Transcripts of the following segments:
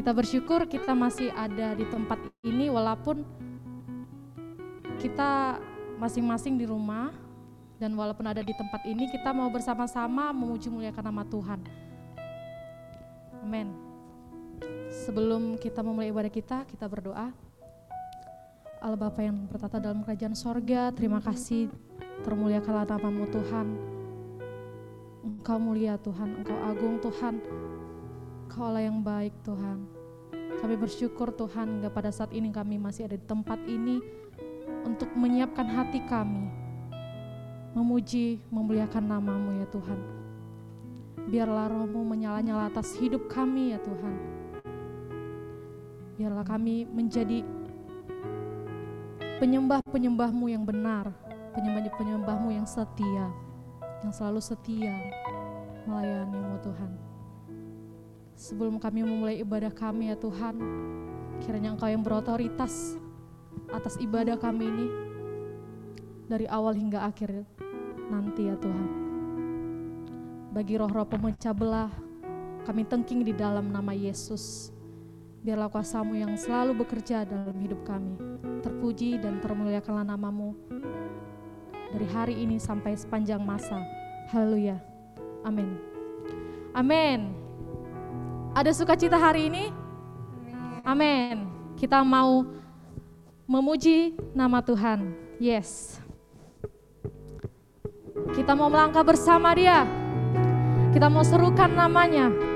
Kita bersyukur kita masih ada di tempat ini walaupun kita masing-masing di rumah dan walaupun ada di tempat ini kita mau bersama-sama memuji muliakan nama Tuhan. Amin. Sebelum kita memulai ibadah kita, kita berdoa. Allah Bapa yang bertata dalam kerajaan sorga, terima kasih termuliakanlah namamu Tuhan. Engkau mulia Tuhan, Engkau agung Tuhan. Engkau Allah yang baik Tuhan. Kami bersyukur Tuhan hingga pada saat ini kami masih ada di tempat ini untuk menyiapkan hati kami. Memuji, memuliakan namamu ya Tuhan. Biarlah rohmu menyala-nyala atas hidup kami ya Tuhan. Biarlah kami menjadi penyembah-penyembahmu yang benar, penyembah-penyembahmu yang setia, yang selalu setia melayanimu Tuhan. Sebelum kami memulai ibadah kami ya Tuhan, kiranya Engkau yang berotoritas atas ibadah kami ini dari awal hingga akhir nanti ya Tuhan. Bagi roh-roh pemecah belah, kami tengking di dalam nama Yesus. Biarlah kuasamu yang selalu bekerja dalam hidup kami. Terpuji dan termuliakanlah namamu dari hari ini sampai sepanjang masa. Haleluya. Amin. Amin. Ada sukacita hari ini? Amin. Kita mau memuji nama Tuhan. Yes. Kita mau melangkah bersama dia. Kita mau serukan namanya.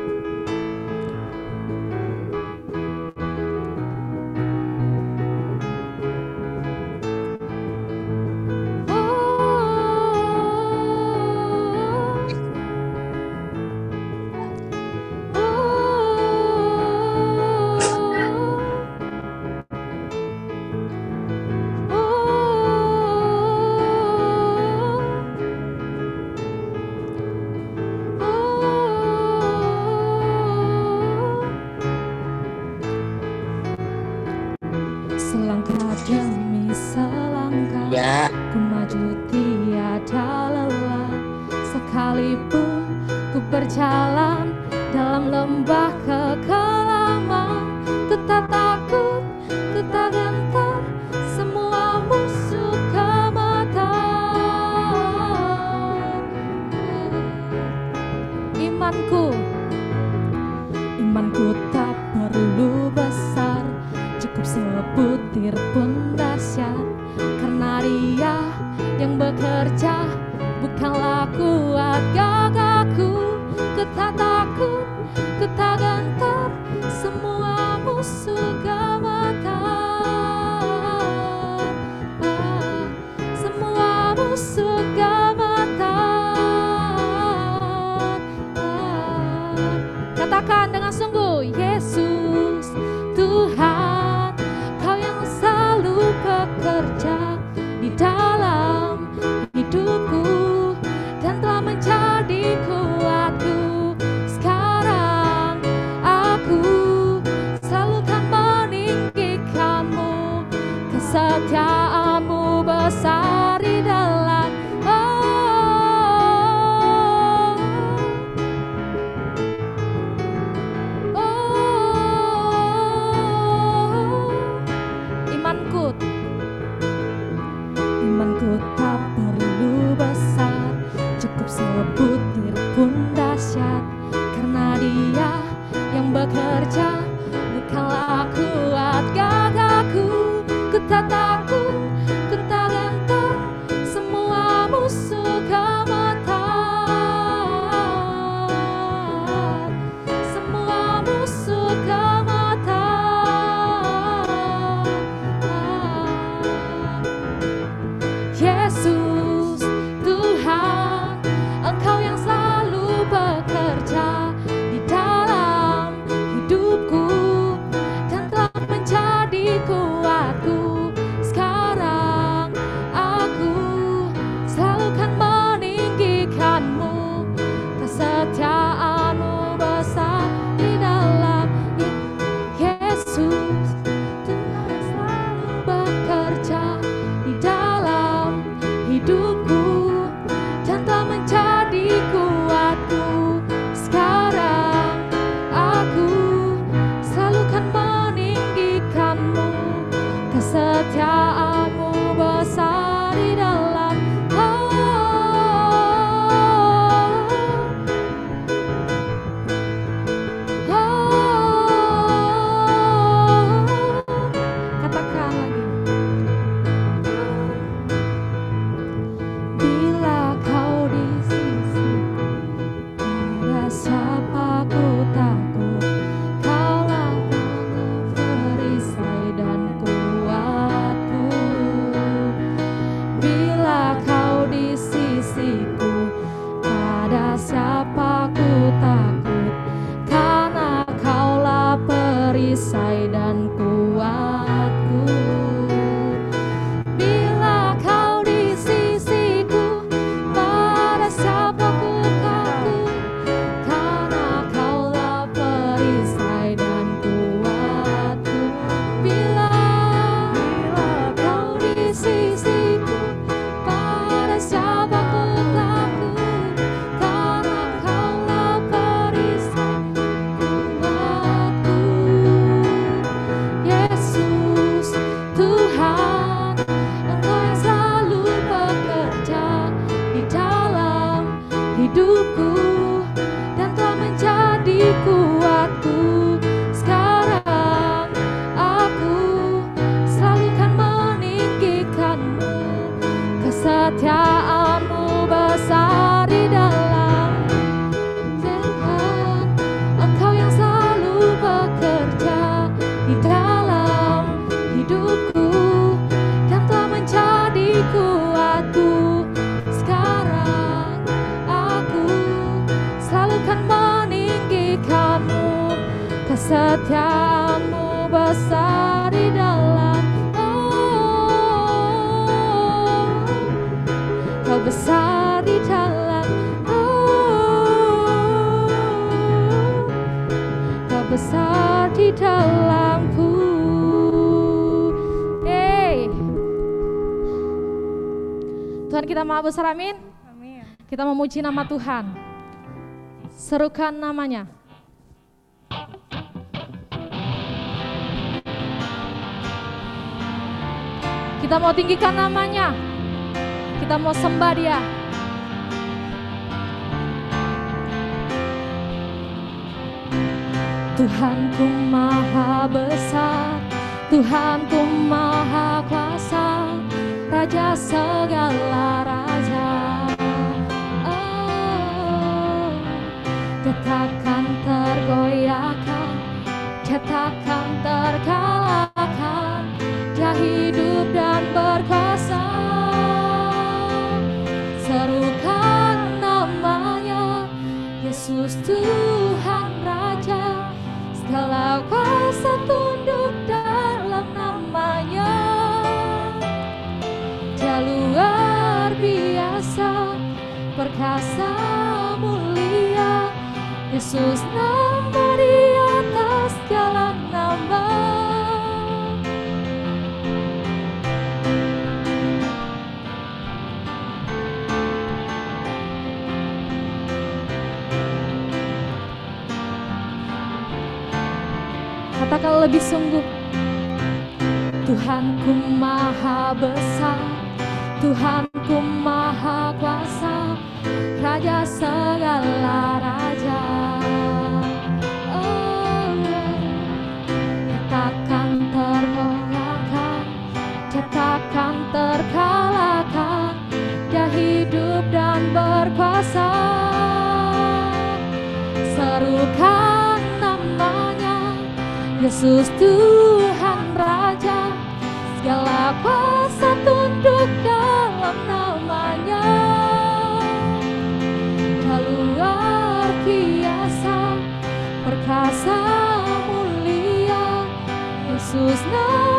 Kesetiaanmu besar di dalam Besar amin Kita memuji nama Tuhan Serukan namanya Kita mau tinggikan namanya. Kita mau sembah dia. Tuhanku maha besar, Tuhanku maha kuasa, Raja segala raja. Takkan terkalahkan, dia hidup dan berkuasa. Serukan namanya, Yesus Tuhan Raja, segala kuasa tunduk dalam namanya. Dia luar biasa, perkasa mulia, Yesus Katakan lebih sungguh. Tuhanku maha besar Tuhanku maha kuasa Raja segala raja. Oh, tergoyahkan Dia takkan terkalahkan Dia hidup dan berkuasa. Serukan Yesus Tuhan Raja Segala kuasa tunduk dalam namanya. Dia luar biasa Perkasa mulia Yesus nama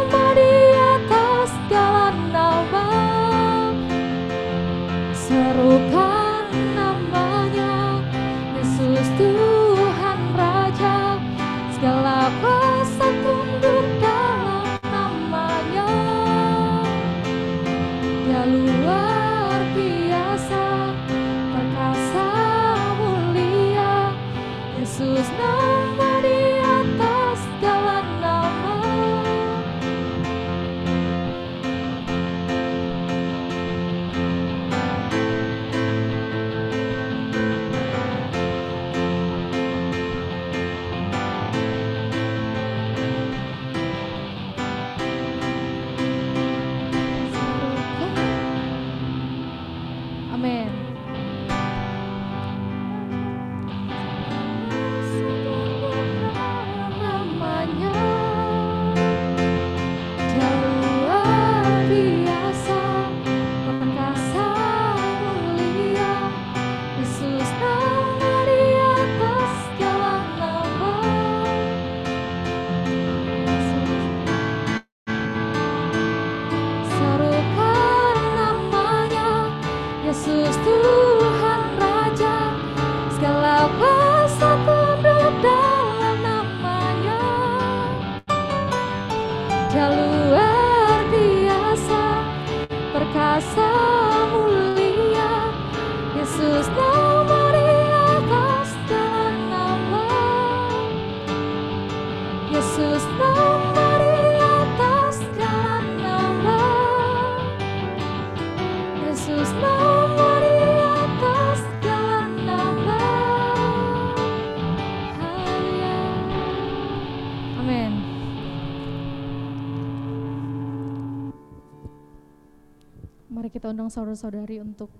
kita undang saudara-saudari untuk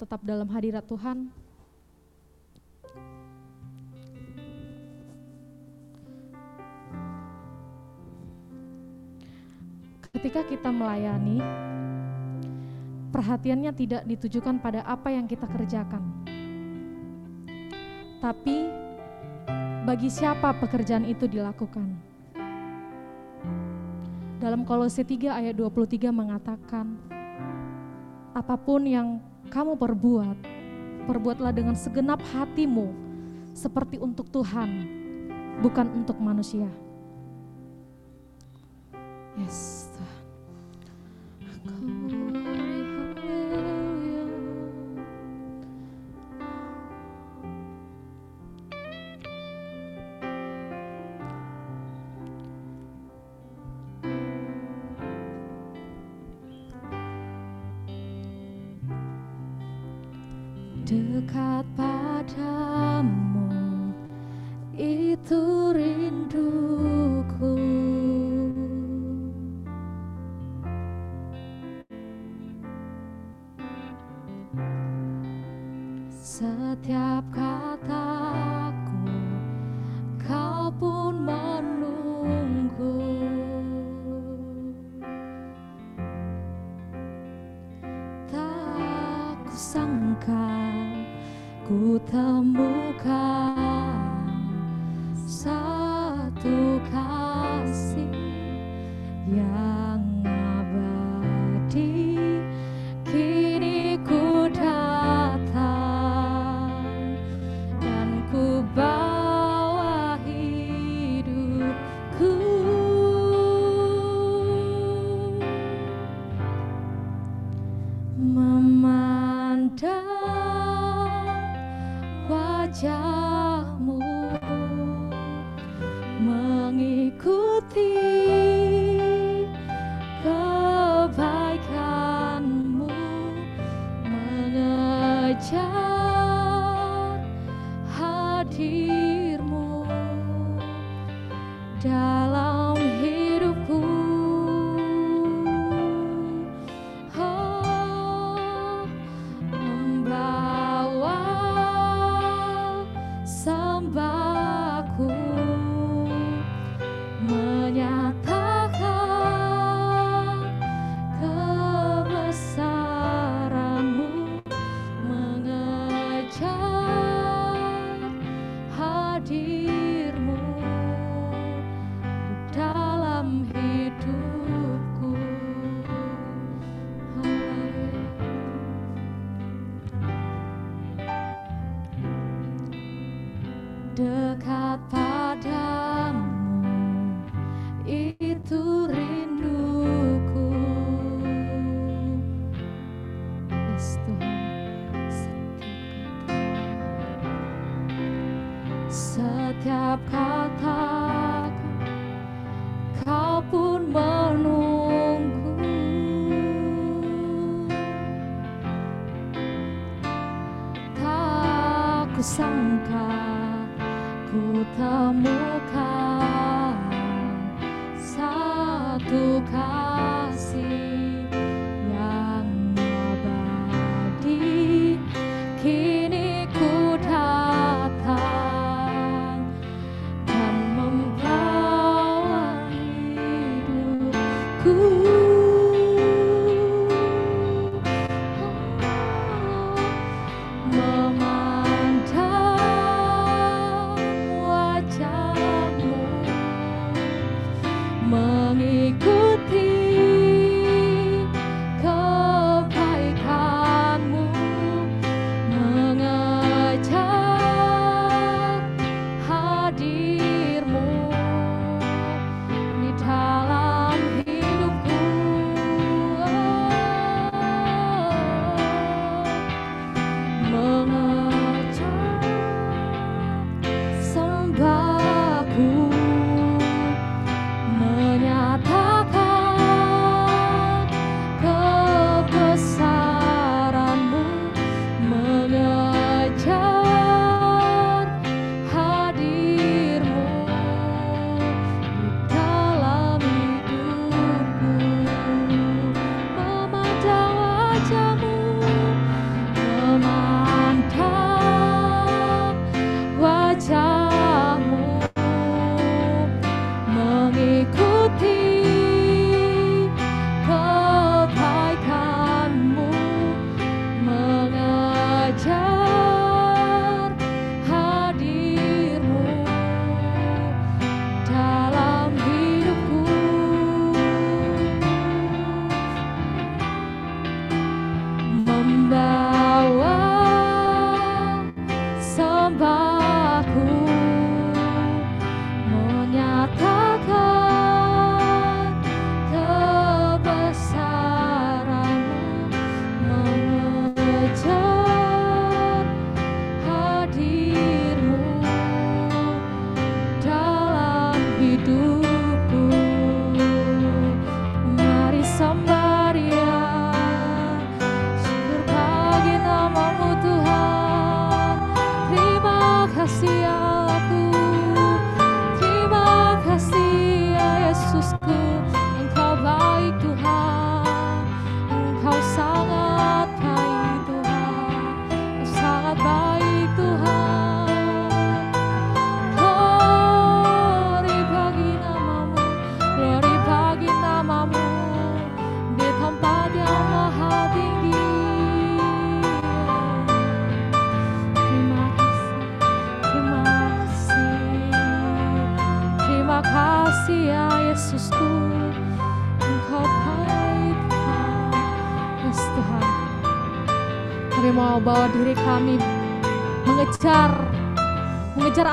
tetap dalam hadirat Tuhan. Ketika kita melayani, perhatiannya tidak ditujukan pada apa yang kita kerjakan, tapi bagi siapa pekerjaan itu dilakukan. Dalam Kolose 3 ayat 23 mengatakan, apa pun yang kamu perbuat, perbuatlah dengan segenap hatimu, seperti untuk Tuhan, bukan untuk manusia.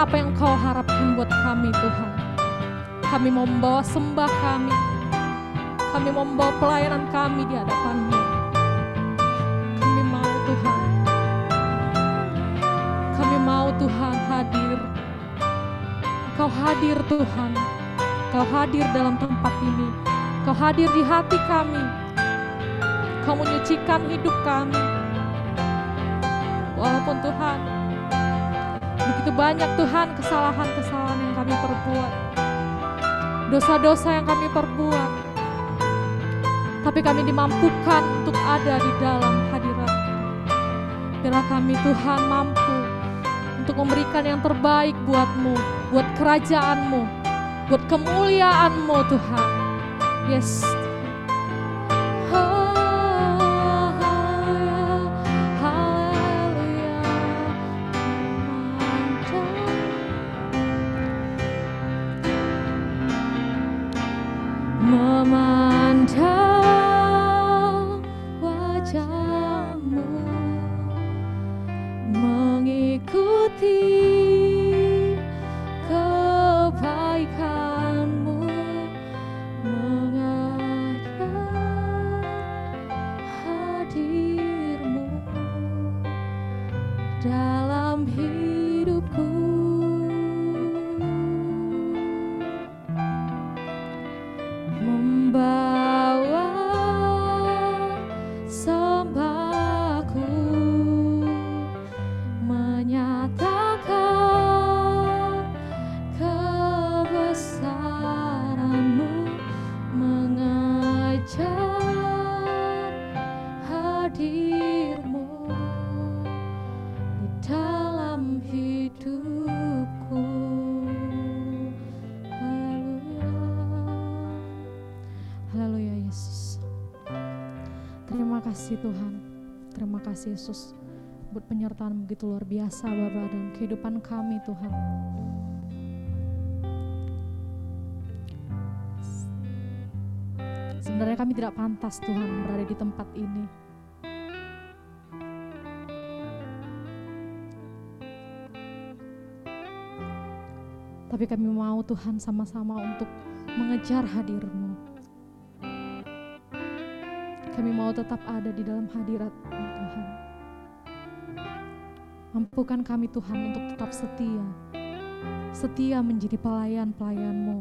Apa yang Kau harapkan buat kami Tuhan. Kami mau membawa sembah kami. Kami mau membawa pelayanan kami di hadapan-Mu. Kami mau Tuhan. Kami mau Tuhan hadir. Kau hadir Tuhan. Kau hadir dalam tempat ini. Kau hadir di hati kami. Kau menyucikan hidup kami. Walaupun Tuhan, banyak Tuhan kesalahan-kesalahan yang kami perbuat. Dosa-dosa yang kami perbuat. Tapi kami dimampukan untuk ada di dalam hadirat. Bila kami Tuhan mampu untuk memberikan yang terbaik buatmu, buat kerajaanmu, buat kemuliaanmu Tuhan. Yes, kasih Yesus buat penyertaan begitu luar biasa Bapak dan kehidupan kami Tuhan. Sebenarnya kami tidak pantas Tuhan berada di tempat ini. Tapi kami mau Tuhan sama-sama untuk mengejar hadirmu. Kami mau tetap ada di dalam hadirat Mampukan kami Tuhan untuk tetap setia. Setia menjadi pelayan-pelayanmu.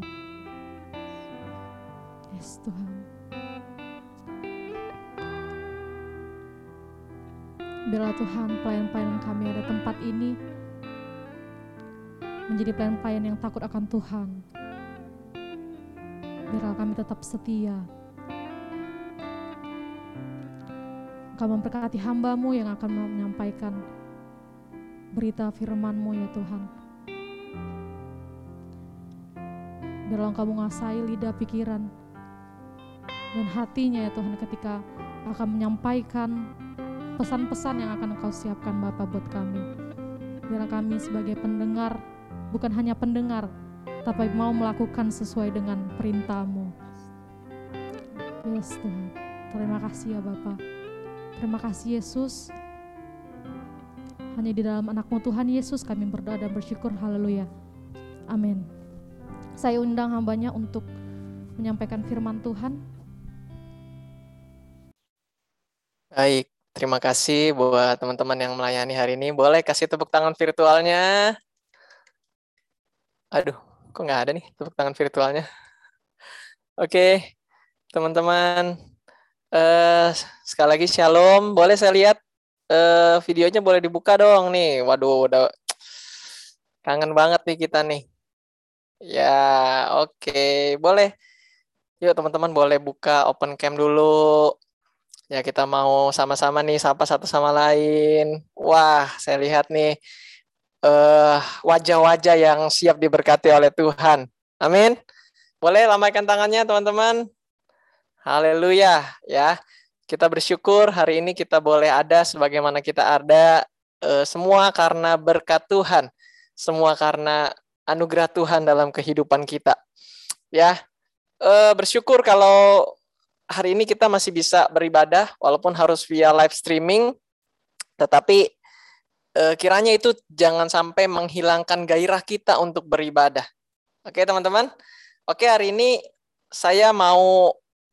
Yes Tuhan. Bila Tuhan pelayan-pelayan kami ada tempat ini menjadi pelayan-pelayan yang takut akan Tuhan. Biarlah kami tetap setia. Kau memberkati hambamu yang akan menyampaikan berita firman-Mu ya Tuhan. Biarlah Engkau menguasai lidah pikiran dan hatinya ya Tuhan ketika akan menyampaikan pesan-pesan yang akan Engkau siapkan Bapa buat kami. Biarlah kami sebagai pendengar, bukan hanya pendengar, tapi mau melakukan sesuai dengan perintah-Mu. Yes Tuhan, terima kasih ya Bapak. Terima kasih Yesus. Hanya di dalam anakmu Tuhan Yesus kami berdoa dan bersyukur. Haleluya. Amin. Saya undang hambanya untuk menyampaikan firman Tuhan. Baik, terima kasih buat teman-teman yang melayani hari ini. Boleh kasih tepuk tangan virtualnya. Aduh, Kok nggak ada nih tepuk tangan virtualnya? Oke, teman-teman. Uh, sekali lagi shalom. Boleh saya lihat uh, videonya boleh dibuka dong nih. Waduh, udah kangen banget nih kita nih. Ya, oke, okay. boleh. Yuk teman-teman boleh buka open cam dulu. Ya kita mau sama-sama nih sapa satu sama lain. Wah, saya lihat nih uh, wajah-wajah yang siap diberkati oleh Tuhan. Amin. Boleh lambaikan tangannya teman-teman. Haleluya ya. Kita bersyukur hari ini kita boleh ada sebagaimana kita ada uh, semua karena berkat Tuhan. Semua karena anugerah Tuhan dalam kehidupan kita. Ya. Uh, bersyukur kalau hari ini kita masih bisa beribadah walaupun harus via live streaming tetapi uh, kiranya itu jangan sampai menghilangkan gairah kita untuk beribadah. Oke, teman-teman. Oke, hari ini saya mau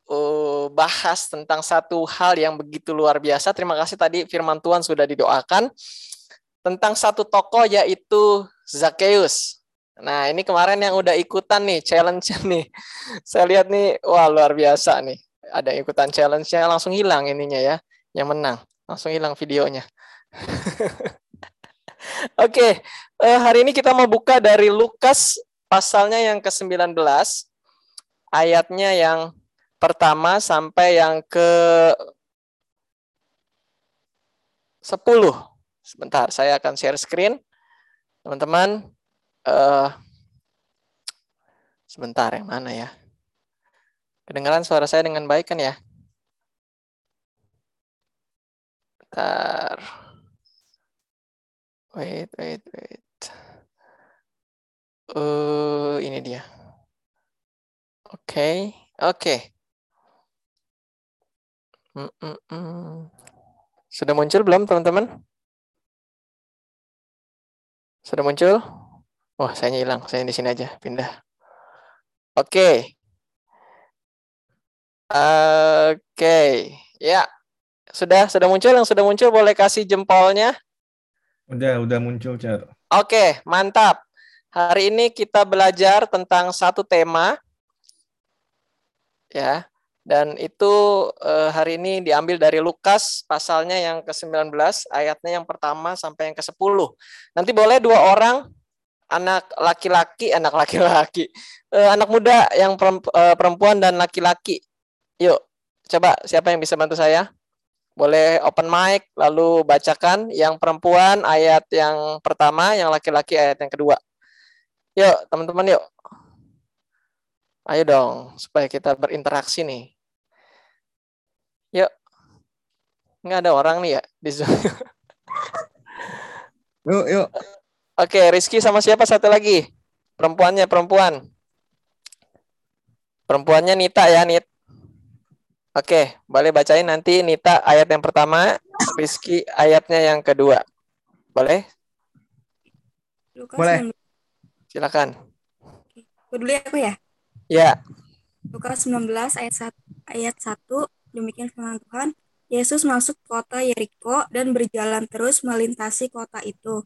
uh, bahas tentang satu hal yang begitu luar biasa. Terima kasih tadi firman Tuhan sudah didoakan tentang satu tokoh yaitu Zakheus. Nah, ini kemarin yang udah ikutan nih challenge nih. Saya lihat nih, wah luar biasa nih. Ada ikutan challenge-nya langsung hilang ininya ya, yang menang. Langsung hilang videonya. Oke, okay. eh, hari ini kita mau buka dari Lukas pasalnya yang ke-19, ayatnya yang pertama sampai yang ke 10. Sebentar, saya akan share screen. Teman-teman, uh, sebentar yang mana ya? Kedengaran suara saya dengan baik kan ya? Bentar. Wait, wait, wait. Uh, ini dia. Oke, okay. oke. Okay. Sudah muncul belum, teman-teman? Sudah muncul? Wah, saya hilang. Saya di sini aja, pindah. Oke. Okay. Oke, okay. ya. Sudah, sudah muncul. Yang sudah muncul boleh kasih jempolnya. Udah, udah muncul, Cer. Oke, mantap. Hari ini kita belajar tentang satu tema. Ya. Dan itu eh, hari ini diambil dari Lukas pasalnya yang ke-19, ayatnya yang pertama sampai yang ke-10. Nanti boleh dua orang anak laki-laki, anak laki-laki, eh, anak muda yang eh, perempuan dan laki-laki. Yuk, coba siapa yang bisa bantu saya? Boleh open mic, lalu bacakan yang perempuan ayat yang pertama, yang laki-laki ayat yang kedua. Yuk, teman-teman yuk. Ayo dong, supaya kita berinteraksi nih. Yuk. Nggak ada orang nih ya di Zoom. Yuk, yuk. Oke, Rizky sama siapa satu lagi? Perempuannya, perempuan. Perempuannya Nita ya, Nit. Oke, boleh bacain nanti Nita ayat yang pertama, Rizky ayatnya yang kedua. Boleh? Lukas boleh. Silakan. Oke. Dulu ya aku ya? Ya. Lukas 19 ayat 1, ayat 1 demikian firman Tuhan. Yesus masuk kota Yeriko dan berjalan terus melintasi kota itu.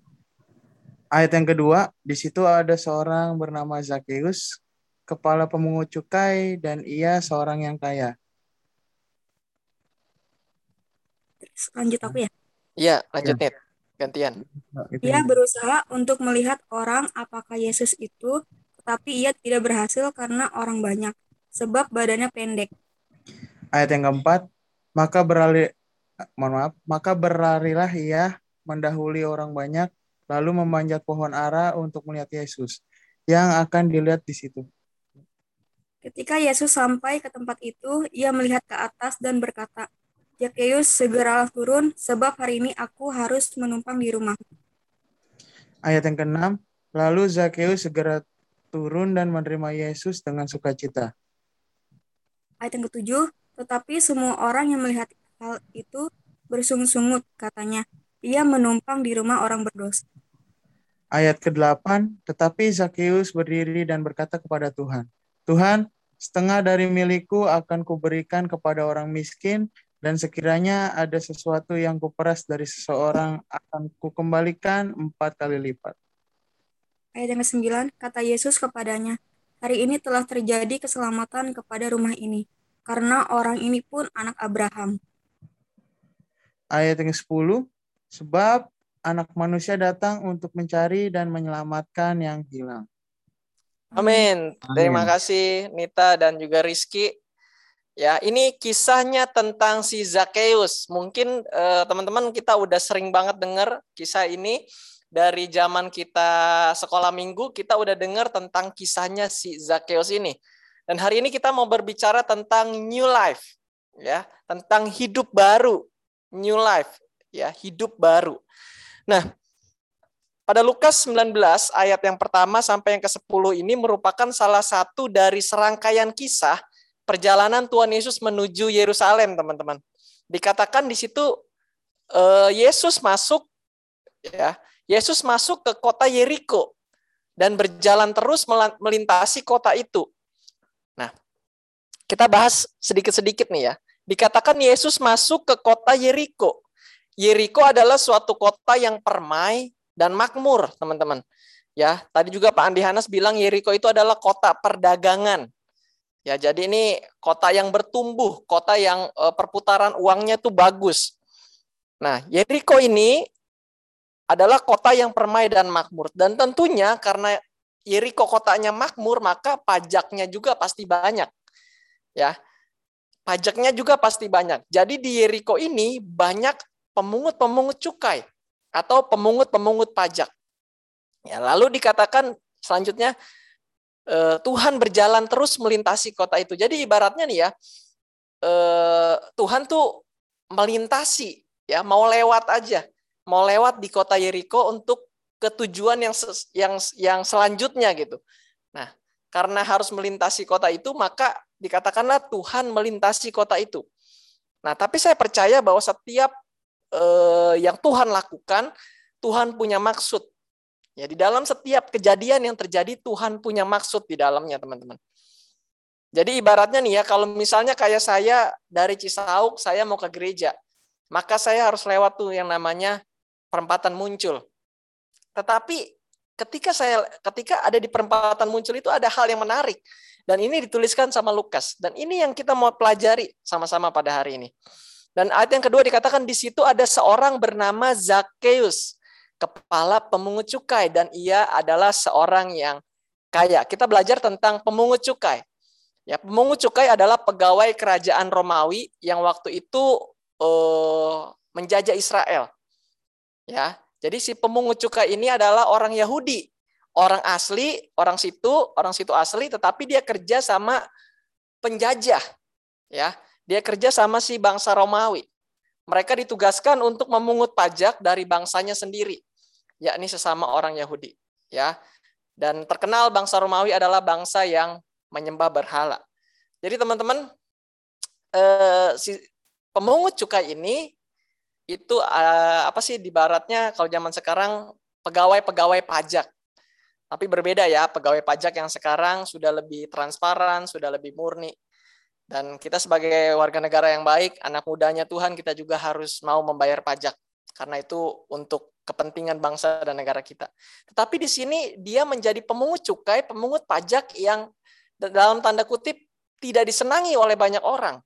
Ayat yang kedua, di situ ada seorang bernama Zakheus, kepala pemungut cukai dan ia seorang yang kaya. lanjut aku ya? Iya, lanjut ya. Gantian. Ia berusaha untuk melihat orang apakah Yesus itu, tetapi ia tidak berhasil karena orang banyak, sebab badannya pendek. Ayat yang keempat, maka beralih, mohon maaf, maka berlarilah ia mendahului orang banyak, lalu memanjat pohon ara untuk melihat Yesus, yang akan dilihat di situ. Ketika Yesus sampai ke tempat itu, ia melihat ke atas dan berkata, Zakheus, segeralah turun, sebab hari ini aku harus menumpang di rumah. Ayat yang keenam, lalu Zakheus segera turun dan menerima Yesus dengan sukacita. Ayat yang ketujuh, tetapi semua orang yang melihat hal itu bersungut-sungut, katanya, ia menumpang di rumah orang berdosa. Ayat ke-8, tetapi Zakheus berdiri dan berkata kepada Tuhan, Tuhan, setengah dari milikku akan kuberikan kepada orang miskin, dan sekiranya ada sesuatu yang kuperas dari seseorang akan kukembalikan empat kali lipat. ayat yang ke-9, kata Yesus kepadanya, Hari ini telah terjadi keselamatan kepada rumah ini, karena orang ini pun anak Abraham. Ayat yang ke-10, sebab anak manusia datang untuk mencari dan menyelamatkan yang hilang. Amin. Terima Amin. kasih Nita dan juga Rizky. Ya, ini kisahnya tentang si Zakheus. Mungkin eh, teman-teman kita udah sering banget dengar kisah ini dari zaman kita sekolah minggu, kita udah dengar tentang kisahnya si Zakheus ini. Dan hari ini kita mau berbicara tentang new life, ya, tentang hidup baru, new life, ya, hidup baru. Nah, pada Lukas 19 ayat yang pertama sampai yang ke-10 ini merupakan salah satu dari serangkaian kisah perjalanan Tuhan Yesus menuju Yerusalem, teman-teman. Dikatakan di situ eh, Yesus masuk ya, Yesus masuk ke kota Yeriko dan berjalan terus melintasi kota itu. Kita bahas sedikit-sedikit nih ya. Dikatakan Yesus masuk ke kota Yeriko. Yeriko adalah suatu kota yang permai dan makmur, teman-teman. Ya, tadi juga Pak Andi Hanas bilang Yeriko itu adalah kota perdagangan. Ya, jadi ini kota yang bertumbuh, kota yang uh, perputaran uangnya tuh bagus. Nah, Yeriko ini adalah kota yang permai dan makmur dan tentunya karena Yeriko kotanya makmur, maka pajaknya juga pasti banyak. Ya. Pajaknya juga pasti banyak. Jadi di Yeriko ini banyak pemungut-pemungut cukai atau pemungut-pemungut pajak. Ya, lalu dikatakan selanjutnya Eh, Tuhan berjalan terus melintasi kota itu. Jadi ibaratnya nih ya, eh, Tuhan tuh melintasi, ya mau lewat aja, mau lewat di kota Yeriko untuk ketujuan yang yang yang selanjutnya gitu. Nah, karena harus melintasi kota itu, maka dikatakanlah Tuhan melintasi kota itu. Nah, tapi saya percaya bahwa setiap eh, yang Tuhan lakukan, Tuhan punya maksud Ya, di dalam setiap kejadian yang terjadi Tuhan punya maksud di dalamnya, teman-teman. Jadi ibaratnya nih ya, kalau misalnya kayak saya dari Cisauk, saya mau ke gereja, maka saya harus lewat tuh yang namanya perempatan muncul. Tetapi ketika saya ketika ada di perempatan muncul itu ada hal yang menarik dan ini dituliskan sama Lukas dan ini yang kita mau pelajari sama-sama pada hari ini. Dan ayat yang kedua dikatakan di situ ada seorang bernama Zakheus kepala pemungut cukai dan ia adalah seorang yang kaya. Kita belajar tentang pemungut cukai. Ya, pemungut cukai adalah pegawai kerajaan Romawi yang waktu itu uh, menjajah Israel. Ya, jadi si pemungut cukai ini adalah orang Yahudi, orang asli, orang situ, orang situ asli, tetapi dia kerja sama penjajah. Ya, dia kerja sama si bangsa Romawi. Mereka ditugaskan untuk memungut pajak dari bangsanya sendiri yakni sesama orang Yahudi. Ya, dan terkenal bangsa Romawi adalah bangsa yang menyembah berhala. Jadi teman-teman, eh, si pemungut cukai ini itu eh, apa sih di baratnya kalau zaman sekarang pegawai-pegawai pajak. Tapi berbeda ya, pegawai pajak yang sekarang sudah lebih transparan, sudah lebih murni. Dan kita sebagai warga negara yang baik, anak mudanya Tuhan, kita juga harus mau membayar pajak. Karena itu untuk kepentingan bangsa dan negara kita. Tetapi di sini dia menjadi pemungut cukai, pemungut pajak yang dalam tanda kutip tidak disenangi oleh banyak orang.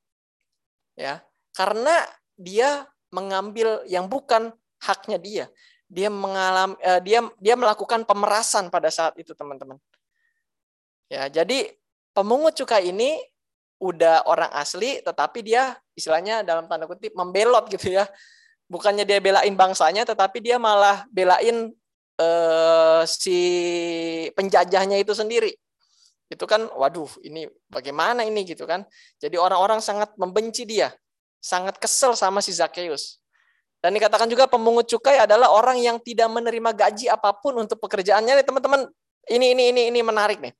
Ya, karena dia mengambil yang bukan haknya dia. Dia mengalami eh, dia dia melakukan pemerasan pada saat itu, teman-teman. Ya, jadi pemungut cukai ini udah orang asli tetapi dia istilahnya dalam tanda kutip membelot gitu ya. Bukannya dia belain bangsanya tetapi dia malah belain uh, si penjajahnya itu sendiri. Itu kan waduh ini bagaimana ini gitu kan. Jadi orang-orang sangat membenci dia. Sangat kesel sama si Zakheus dan dikatakan juga pemungut cukai adalah orang yang tidak menerima gaji apa pun untuk pekerjaannya. Nih teman-teman ini ini ini ini menarik nih.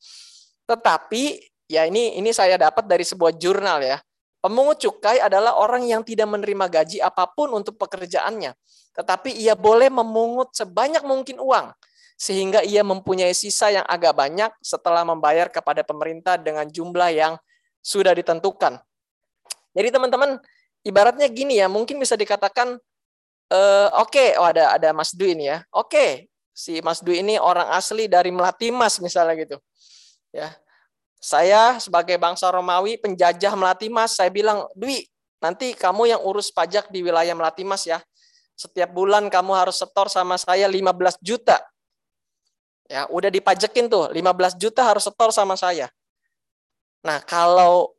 Tetapi ya ini ini saya dapat dari sebuah jurnal ya. Pemungut cukai adalah orang yang tidak menerima gaji apa pun untuk pekerjaannya, tetapi ia boleh memungut sebanyak mungkin uang sehingga ia mempunyai sisa yang agak banyak setelah membayar kepada pemerintah dengan jumlah yang sudah ditentukan. Jadi teman-teman, ibaratnya gini ya, mungkin bisa dikatakan uh, oke, okay, oh ada ada Mas Du ini ya. Oke, okay, si Mas Dwi ini orang asli dari Melatimas misalnya gitu. Ya. Saya sebagai bangsa Romawi penjajah Melatimas, saya bilang, "Dwi, nanti kamu yang urus pajak di wilayah Melatimas ya. Setiap bulan kamu harus setor sama saya 15 juta." Ya, udah dipajekin tuh, 15 juta harus setor sama saya. Nah, kalau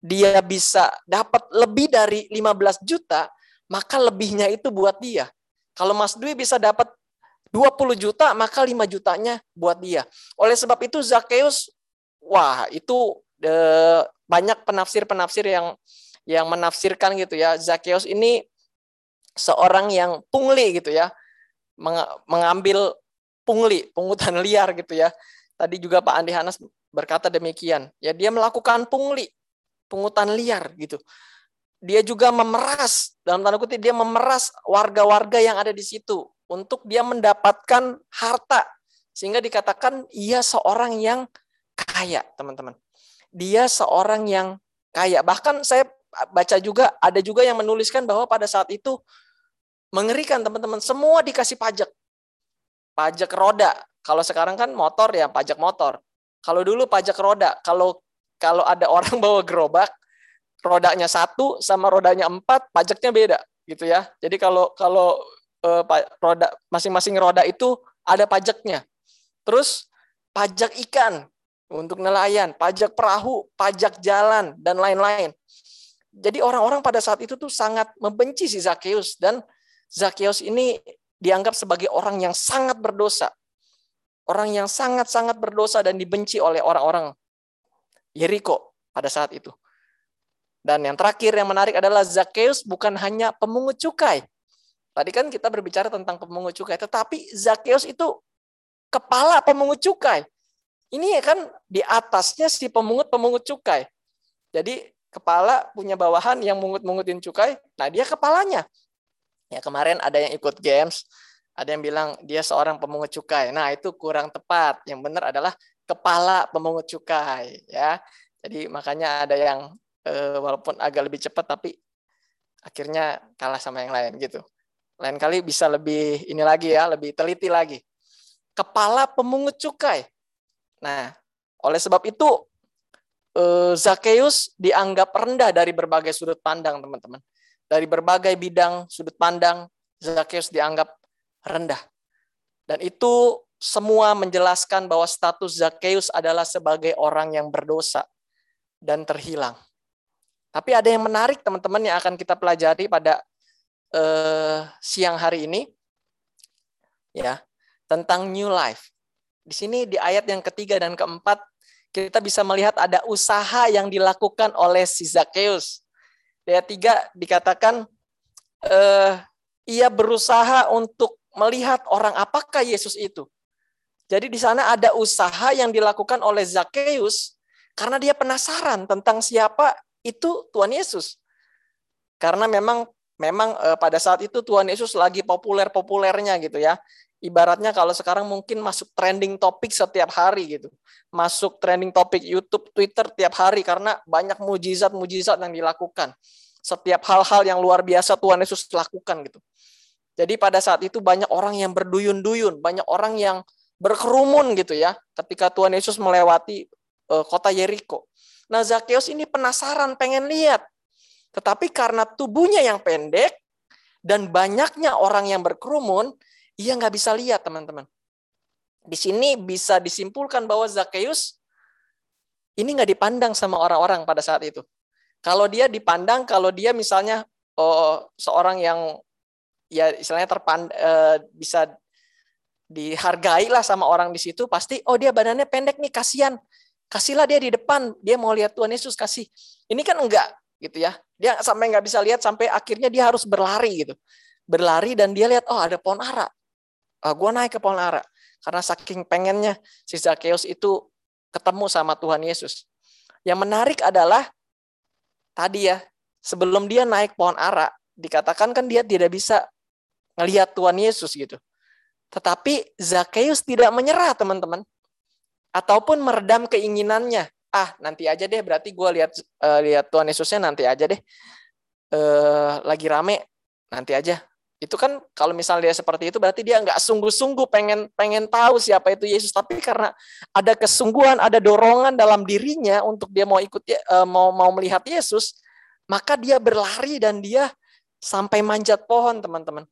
dia bisa dapat lebih dari 15 juta, maka lebihnya itu buat dia. Kalau Mas Dwi bisa dapat 20 juta, maka 5 jutanya buat dia. Oleh sebab itu Zakheus, wah itu eh, banyak penafsir-penafsir yang yang menafsirkan gitu ya. Zakheus ini seorang yang pungli gitu ya. mengambil pungli, pungutan liar gitu ya. Tadi juga Pak Andi Hanas berkata demikian. Ya dia melakukan pungli, pungutan liar gitu dia juga memeras dalam tanda kutip dia memeras warga-warga yang ada di situ untuk dia mendapatkan harta. Sehingga dikatakan ia seorang yang kaya teman-teman. Dia seorang yang kaya. Bahkan saya baca juga ada juga yang menuliskan bahwa pada saat itu mengerikan teman-teman. Semua dikasih pajak. Pajak roda. Kalau sekarang kan motor ya pajak motor. Kalau dulu pajak roda. Kalau kalau ada orang bawa gerobak rodanya satu sama rodanya empat pajaknya beda gitu ya. Jadi kalau kalau eh, roda masing-masing roda itu ada pajaknya. Terus pajak ikan untuk nelayan, pajak perahu, pajak jalan dan lain-lain. Jadi orang-orang pada saat itu tuh sangat membenci si Zakheus dan Zakheus ini dianggap sebagai orang yang sangat berdosa. Orang yang sangat-sangat berdosa dan dibenci oleh orang-orang Yeriko pada saat itu. Dan yang terakhir yang menarik adalah Zakheus bukan hanya pemungut cukai. Tadi kan kita berbicara tentang pemungut cukai, tetapi Zakheus itu kepala pemungut cukai. Ini kan di atasnya si pemungut-pemungut cukai. Jadi kepala punya bawahan yang mungut-mungutin cukai, nah dia kepalanya. Ya kemarin ada yang ikut games, ada yang bilang dia seorang pemungut cukai. Nah, itu kurang tepat. Yang benar adalah kepala pemungut cukai, ya. Jadi makanya ada yang uh, walaupun agak lebih cepat tapi akhirnya kalah sama yang lain gitu. Lain kali bisa lebih ini lagi ya, lebih teliti lagi. Kepala pemungut cukai. Nah, oleh sebab itu uh, Zakheus dianggap rendah dari berbagai sudut pandang, teman-teman. Dari berbagai bidang sudut pandang, Zakheus dianggap rendah. Dan itu semua menjelaskan bahwa status Zakheus adalah sebagai orang yang berdosa dan terhilang. Tapi ada yang menarik teman-teman yang akan kita pelajari pada uh, siang hari ini, ya tentang new life. Di sini di ayat yang ketiga dan keempat kita bisa melihat ada usaha yang dilakukan oleh si Zakheus. Di ayat tiga dikatakan uh, ia berusaha untuk melihat orang apakah Yesus itu. Jadi di sana ada usaha yang dilakukan oleh Zakheus karena dia penasaran tentang siapa itu Tuhan Yesus. Karena memang memang e, pada saat itu Tuhan Yesus lagi populer-populernya gitu ya. Ibaratnya kalau sekarang mungkin masuk trending topik setiap hari gitu. Masuk trending topik YouTube, Twitter tiap hari karena banyak mujizat-mujizat yang dilakukan. Setiap hal-hal yang luar biasa Tuhan Yesus lakukan gitu. Jadi pada saat itu banyak orang yang berduyun-duyun, banyak orang yang berkerumun gitu ya ketika Tuhan Yesus melewati e, kota Yeriko. Nah Zakheus ini penasaran, pengen lihat. Tetapi karena tubuhnya yang pendek dan banyaknya orang yang berkerumun, ia nggak bisa lihat teman-teman. Di sini bisa disimpulkan bahwa Zakheus ini nggak dipandang sama orang-orang pada saat itu. Kalau dia dipandang, kalau dia misalnya oh, seorang yang ya istilahnya terpand eh, bisa dihargai lah sama orang di situ, pasti oh dia badannya pendek nih kasihan kasihlah dia di depan, dia mau lihat Tuhan Yesus kasih. Ini kan enggak gitu ya. Dia sampai nggak bisa lihat sampai akhirnya dia harus berlari gitu. Berlari dan dia lihat oh ada pohon ara. Oh, gue naik ke pohon ara karena saking pengennya si Zakheus itu ketemu sama Tuhan Yesus. Yang menarik adalah tadi ya sebelum dia naik pohon ara dikatakan kan dia tidak bisa ngelihat Tuhan Yesus gitu. Tetapi Zakheus tidak menyerah teman-teman ataupun meredam keinginannya. Ah, nanti aja deh berarti gue lihat uh, lihat Tuhan Yesusnya nanti aja deh. Uh, lagi rame nanti aja. Itu kan kalau misalnya dia seperti itu berarti dia nggak sungguh-sungguh pengen pengen tahu siapa itu Yesus, tapi karena ada kesungguhan, ada dorongan dalam dirinya untuk dia mau ikut uh, mau mau melihat Yesus, maka dia berlari dan dia sampai manjat pohon, teman-teman.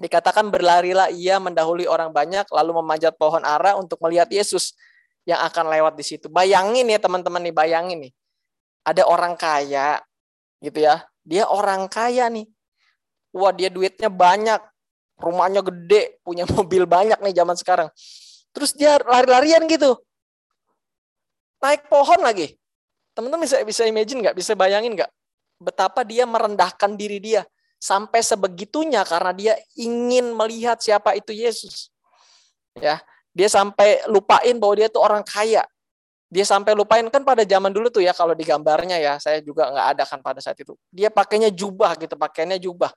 Dikatakan berlarilah ia mendahului orang banyak lalu memanjat pohon ara untuk melihat Yesus yang akan lewat di situ. Bayangin ya teman-teman nih, bayangin nih. Ada orang kaya gitu ya. Dia orang kaya nih. Wah, dia duitnya banyak. Rumahnya gede, punya mobil banyak nih zaman sekarang. Terus dia lari-larian gitu. Naik pohon lagi. Teman-teman bisa bisa imagine nggak? Bisa bayangin nggak? Betapa dia merendahkan diri dia sampai sebegitunya karena dia ingin melihat siapa itu Yesus. Ya, dia sampai lupain bahwa dia itu orang kaya. Dia sampai lupain kan pada zaman dulu tuh ya kalau di gambarnya ya, saya juga nggak ada kan pada saat itu. Dia pakainya jubah gitu, pakainya jubah.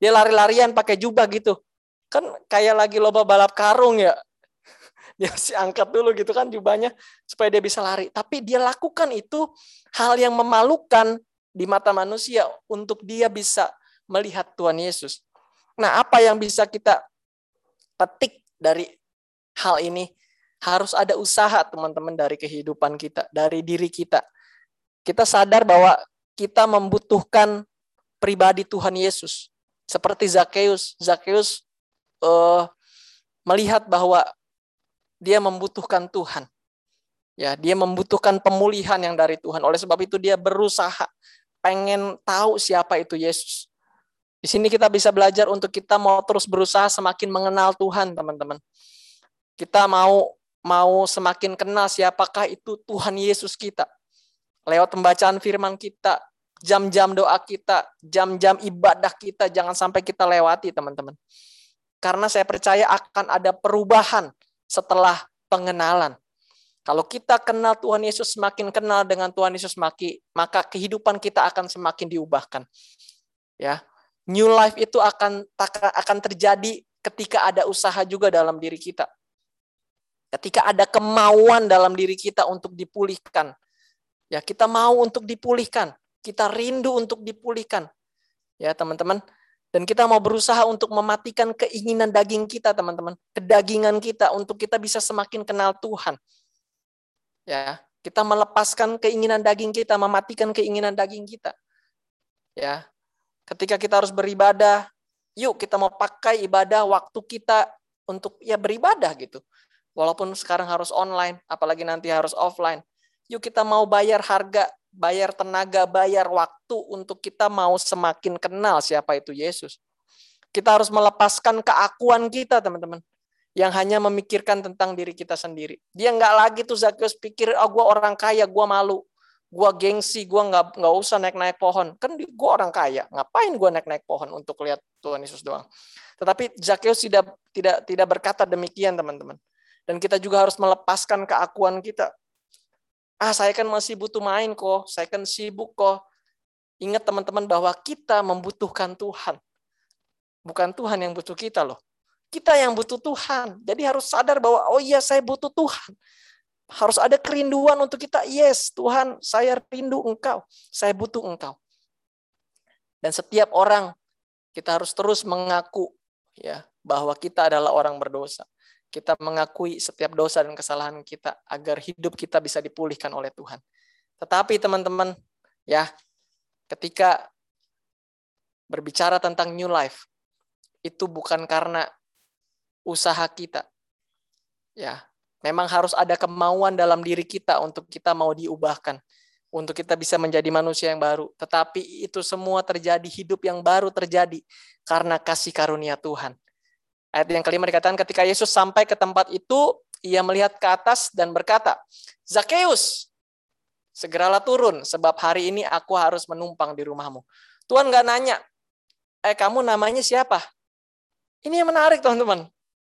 Dia lari-larian pakai jubah gitu. Kan kayak lagi lomba balap karung ya. Dia harus angkat dulu gitu kan jubahnya supaya dia bisa lari. Tapi dia lakukan itu hal yang memalukan di mata manusia untuk dia bisa melihat Tuhan Yesus. Nah, apa yang bisa kita petik dari hal ini? Harus ada usaha, teman-teman, dari kehidupan kita, dari diri kita. Kita sadar bahwa kita membutuhkan pribadi Tuhan Yesus. Seperti Zakheus, Zakheus uh, melihat bahwa dia membutuhkan Tuhan. Ya, dia membutuhkan pemulihan yang dari Tuhan. Oleh sebab itu dia berusaha pengen tahu siapa itu Yesus. Di sini kita bisa belajar untuk kita mau terus berusaha semakin mengenal Tuhan, teman-teman. Kita mau mau semakin kenal siapakah itu Tuhan Yesus kita. Lewat pembacaan firman kita, jam-jam doa kita, jam-jam ibadah kita, jangan sampai kita lewati, teman-teman. Karena saya percaya akan ada perubahan setelah pengenalan. Kalau kita kenal Tuhan Yesus, semakin kenal dengan Tuhan Yesus, maka kehidupan kita akan semakin diubahkan. Ya, New life itu akan akan terjadi ketika ada usaha juga dalam diri kita. Ketika ada kemauan dalam diri kita untuk dipulihkan. Ya, kita mau untuk dipulihkan. Kita rindu untuk dipulihkan. Ya, teman-teman. Dan kita mau berusaha untuk mematikan keinginan daging kita, teman-teman. Kedagingan kita untuk kita bisa semakin kenal Tuhan. Ya, kita melepaskan keinginan daging kita, mematikan keinginan daging kita. Ya, ketika kita harus beribadah, yuk kita mau pakai ibadah waktu kita untuk ya beribadah gitu. Walaupun sekarang harus online, apalagi nanti harus offline. Yuk kita mau bayar harga, bayar tenaga, bayar waktu untuk kita mau semakin kenal siapa itu Yesus. Kita harus melepaskan keakuan kita, teman-teman. Yang hanya memikirkan tentang diri kita sendiri. Dia nggak lagi tuh Zakheus pikir, oh gue orang kaya, gue malu gua gengsi, gua nggak nggak usah naik-naik pohon. Kan gua orang kaya, ngapain gua naik-naik pohon untuk lihat Tuhan Yesus doang. Tetapi Zakheus tidak tidak tidak berkata demikian, teman-teman. Dan kita juga harus melepaskan keakuan kita. Ah, saya kan masih butuh main kok, saya kan sibuk kok. Ingat teman-teman bahwa kita membutuhkan Tuhan. Bukan Tuhan yang butuh kita loh. Kita yang butuh Tuhan. Jadi harus sadar bahwa oh iya saya butuh Tuhan. Harus ada kerinduan untuk kita. Yes, Tuhan, saya rindu Engkau. Saya butuh Engkau. Dan setiap orang kita harus terus mengaku ya bahwa kita adalah orang berdosa. Kita mengakui setiap dosa dan kesalahan kita agar hidup kita bisa dipulihkan oleh Tuhan. Tetapi teman-teman, ya, ketika berbicara tentang new life, itu bukan karena usaha kita. Ya, Memang harus ada kemauan dalam diri kita untuk kita mau diubahkan. Untuk kita bisa menjadi manusia yang baru. Tetapi itu semua terjadi, hidup yang baru terjadi karena kasih karunia Tuhan. Ayat yang kelima dikatakan ketika Yesus sampai ke tempat itu, ia melihat ke atas dan berkata, Zakheus, segeralah turun sebab hari ini aku harus menumpang di rumahmu. Tuhan nggak nanya, eh kamu namanya siapa? Ini yang menarik teman-teman.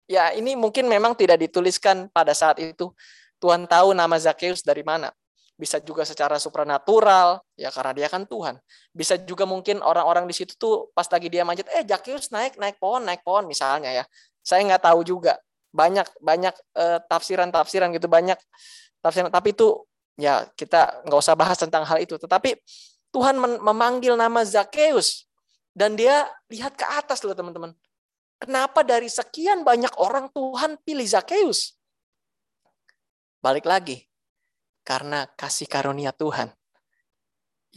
Ya, ini mungkin memang tidak dituliskan pada saat itu. Tuhan tahu nama Zakheus dari mana. Bisa juga secara supranatural, ya karena dia kan Tuhan. Bisa juga mungkin orang-orang di situ tuh pas lagi dia manjat, eh Zakheus naik naik pohon, naik pohon misalnya ya. Saya nggak tahu juga. Banyak banyak uh, tafsiran-tafsiran gitu banyak tafsiran. Tapi itu ya kita nggak usah bahas tentang hal itu. Tetapi Tuhan memanggil nama Zakheus Dan dia lihat ke atas loh teman-teman. Kenapa dari sekian banyak orang Tuhan pilih Zakheus? Balik lagi. Karena kasih karunia Tuhan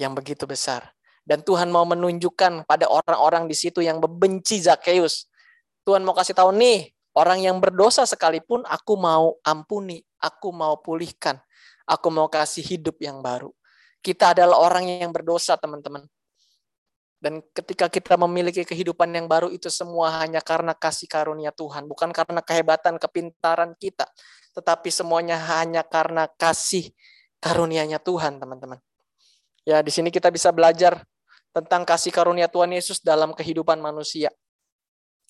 yang begitu besar. Dan Tuhan mau menunjukkan pada orang-orang di situ yang membenci Zakheus. Tuhan mau kasih tahu nih, orang yang berdosa sekalipun aku mau ampuni, aku mau pulihkan, aku mau kasih hidup yang baru. Kita adalah orang yang berdosa, teman-teman. Dan ketika kita memiliki kehidupan yang baru itu semua hanya karena kasih karunia Tuhan, bukan karena kehebatan, kepintaran kita, tetapi semuanya hanya karena kasih karunianya Tuhan, teman-teman. Ya, di sini kita bisa belajar tentang kasih karunia Tuhan Yesus dalam kehidupan manusia.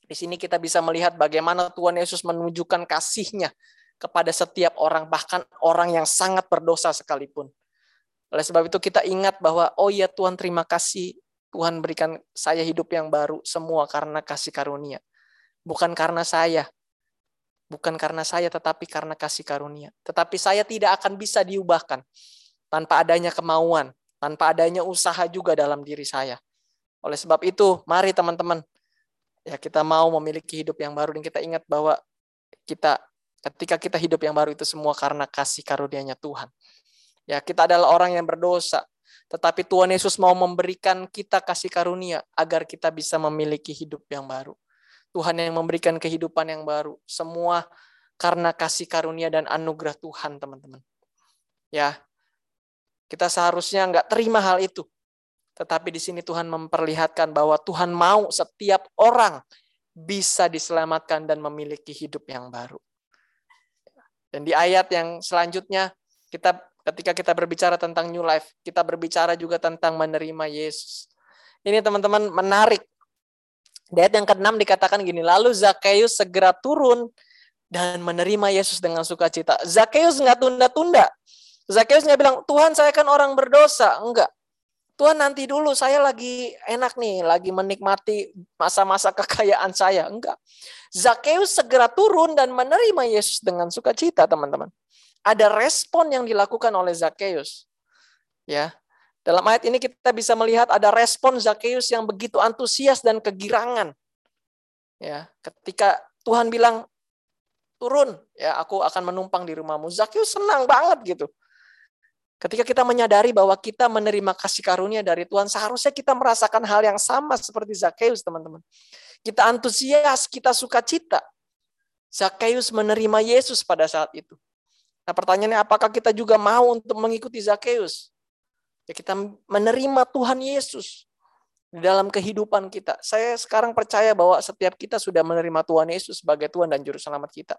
Di sini kita bisa melihat bagaimana Tuhan Yesus menunjukkan kasihnya kepada setiap orang, bahkan orang yang sangat berdosa sekalipun. Oleh sebab itu kita ingat bahwa, oh iya Tuhan terima kasih Tuhan berikan saya hidup yang baru semua karena kasih karunia. Bukan karena saya. Bukan karena saya tetapi karena kasih karunia. Tetapi saya tidak akan bisa diubahkan tanpa adanya kemauan, tanpa adanya usaha juga dalam diri saya. Oleh sebab itu, mari teman-teman ya kita mau memiliki hidup yang baru dan kita ingat bahwa kita ketika kita hidup yang baru itu semua karena kasih karunia-Nya Tuhan. Ya, kita adalah orang yang berdosa, tetapi Tuhan Yesus mau memberikan kita kasih karunia agar kita bisa memiliki hidup yang baru. Tuhan yang memberikan kehidupan yang baru. Semua karena kasih karunia dan anugerah Tuhan, teman-teman. Ya, kita seharusnya nggak terima hal itu. Tetapi di sini Tuhan memperlihatkan bahwa Tuhan mau setiap orang bisa diselamatkan dan memiliki hidup yang baru. Dan di ayat yang selanjutnya, kita ketika kita berbicara tentang new life, kita berbicara juga tentang menerima Yesus. Ini teman-teman menarik. Di yang ke-6 dikatakan gini, lalu Zakheus segera turun dan menerima Yesus dengan sukacita. Zakheus nggak tunda-tunda. Zakheus nggak bilang, Tuhan saya kan orang berdosa. Enggak. Tuhan nanti dulu saya lagi enak nih, lagi menikmati masa-masa kekayaan saya. Enggak. Zakheus segera turun dan menerima Yesus dengan sukacita, teman-teman. Ada respon yang dilakukan oleh Zakheus. Ya. Dalam ayat ini kita bisa melihat ada respon Zakheus yang begitu antusias dan kegirangan. Ya, ketika Tuhan bilang turun, ya aku akan menumpang di rumahmu. Zakheus senang banget gitu. Ketika kita menyadari bahwa kita menerima kasih karunia dari Tuhan, seharusnya kita merasakan hal yang sama seperti Zakheus, teman-teman. Kita antusias, kita sukacita. Zakheus menerima Yesus pada saat itu. Nah pertanyaannya apakah kita juga mau untuk mengikuti Zakheus? Ya kita menerima Tuhan Yesus di dalam kehidupan kita. Saya sekarang percaya bahwa setiap kita sudah menerima Tuhan Yesus sebagai Tuhan dan Juru Selamat kita.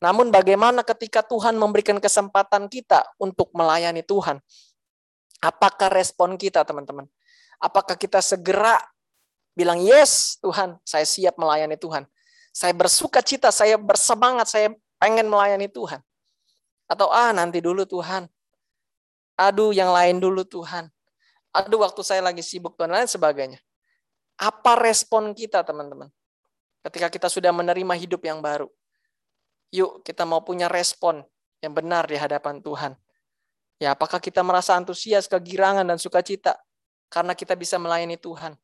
Namun bagaimana ketika Tuhan memberikan kesempatan kita untuk melayani Tuhan? Apakah respon kita teman-teman? Apakah kita segera bilang, yes Tuhan, saya siap melayani Tuhan. Saya bersuka cita, saya bersemangat, saya pengen melayani Tuhan. Atau ah nanti dulu Tuhan. Aduh yang lain dulu Tuhan. Aduh waktu saya lagi sibuk dan lain sebagainya. Apa respon kita teman-teman? Ketika kita sudah menerima hidup yang baru. Yuk kita mau punya respon yang benar di hadapan Tuhan. Ya apakah kita merasa antusias, kegirangan, dan sukacita karena kita bisa melayani Tuhan?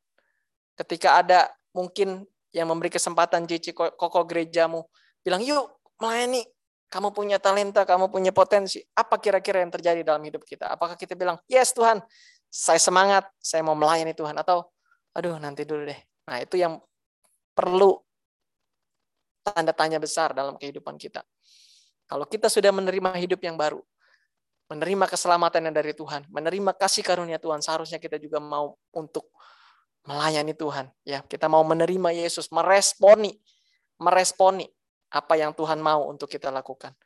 Ketika ada mungkin yang memberi kesempatan cici koko gerejamu, bilang yuk melayani, kamu punya talenta, kamu punya potensi. Apa kira-kira yang terjadi dalam hidup kita? Apakah kita bilang, yes Tuhan, saya semangat, saya mau melayani Tuhan. Atau, aduh nanti dulu deh. Nah itu yang perlu tanda tanya besar dalam kehidupan kita. Kalau kita sudah menerima hidup yang baru, menerima keselamatan yang dari Tuhan, menerima kasih karunia Tuhan, seharusnya kita juga mau untuk melayani Tuhan. Ya, kita mau menerima Yesus, meresponi, meresponi apa yang Tuhan mau untuk kita lakukan.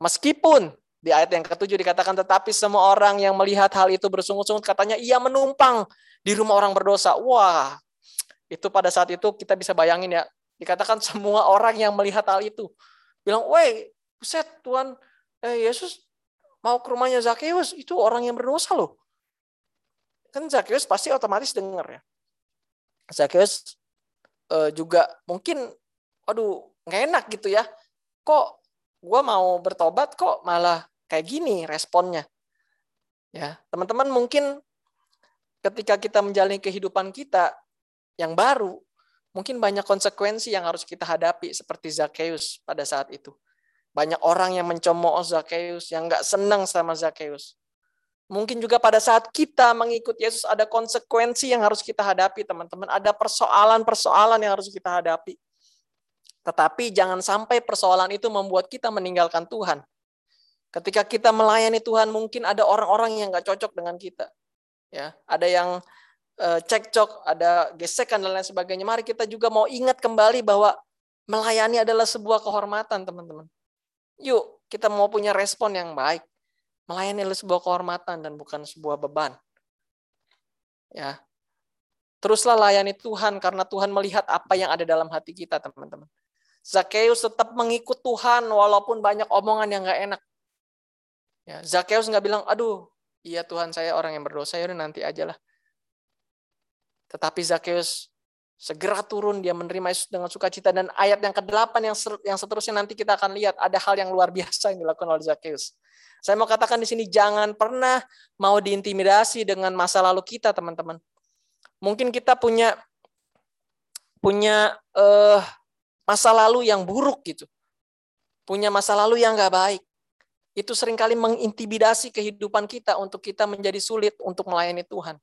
Meskipun di ayat yang ketujuh dikatakan, tetapi semua orang yang melihat hal itu bersungut-sungut, katanya ia menumpang di rumah orang berdosa. Wah, itu pada saat itu kita bisa bayangin ya, dikatakan semua orang yang melihat hal itu. Bilang, weh, buset Tuhan, eh, Yesus mau ke rumahnya Zakheus, itu orang yang berdosa loh. Kan Zakheus pasti otomatis dengar ya. Zakheus uh, juga mungkin, aduh, nggak enak gitu ya. Kok gue mau bertobat kok malah kayak gini responnya. Ya, teman-teman mungkin ketika kita menjalani kehidupan kita, yang baru, mungkin banyak konsekuensi yang harus kita hadapi seperti Zakheus pada saat itu. Banyak orang yang mencemooh Zakheus, yang nggak senang sama Zakheus. Mungkin juga pada saat kita mengikut Yesus ada konsekuensi yang harus kita hadapi, teman-teman. Ada persoalan-persoalan yang harus kita hadapi. Tetapi jangan sampai persoalan itu membuat kita meninggalkan Tuhan. Ketika kita melayani Tuhan, mungkin ada orang-orang yang nggak cocok dengan kita. Ya, ada yang uh, cekcok, ada gesekan dan lain sebagainya. Mari kita juga mau ingat kembali bahwa melayani adalah sebuah kehormatan, teman-teman. Yuk, kita mau punya respon yang baik. Melayani adalah sebuah kehormatan dan bukan sebuah beban. Ya. Teruslah layani Tuhan karena Tuhan melihat apa yang ada dalam hati kita, teman-teman. Zakheus tetap mengikut Tuhan walaupun banyak omongan yang gak enak. Ya, Zakheus nggak bilang, aduh, iya Tuhan saya orang yang berdosa, ya nanti aja lah. Tetapi Zakheus segera turun, dia menerima Yesus dengan sukacita. Dan ayat yang ke-8 yang, yang seterusnya nanti kita akan lihat, ada hal yang luar biasa yang dilakukan oleh Zakheus. Saya mau katakan di sini, jangan pernah mau diintimidasi dengan masa lalu kita, teman-teman. Mungkin kita punya punya uh, masa lalu yang buruk gitu. Punya masa lalu yang nggak baik itu sering kali mengintimidasi kehidupan kita untuk kita menjadi sulit untuk melayani Tuhan.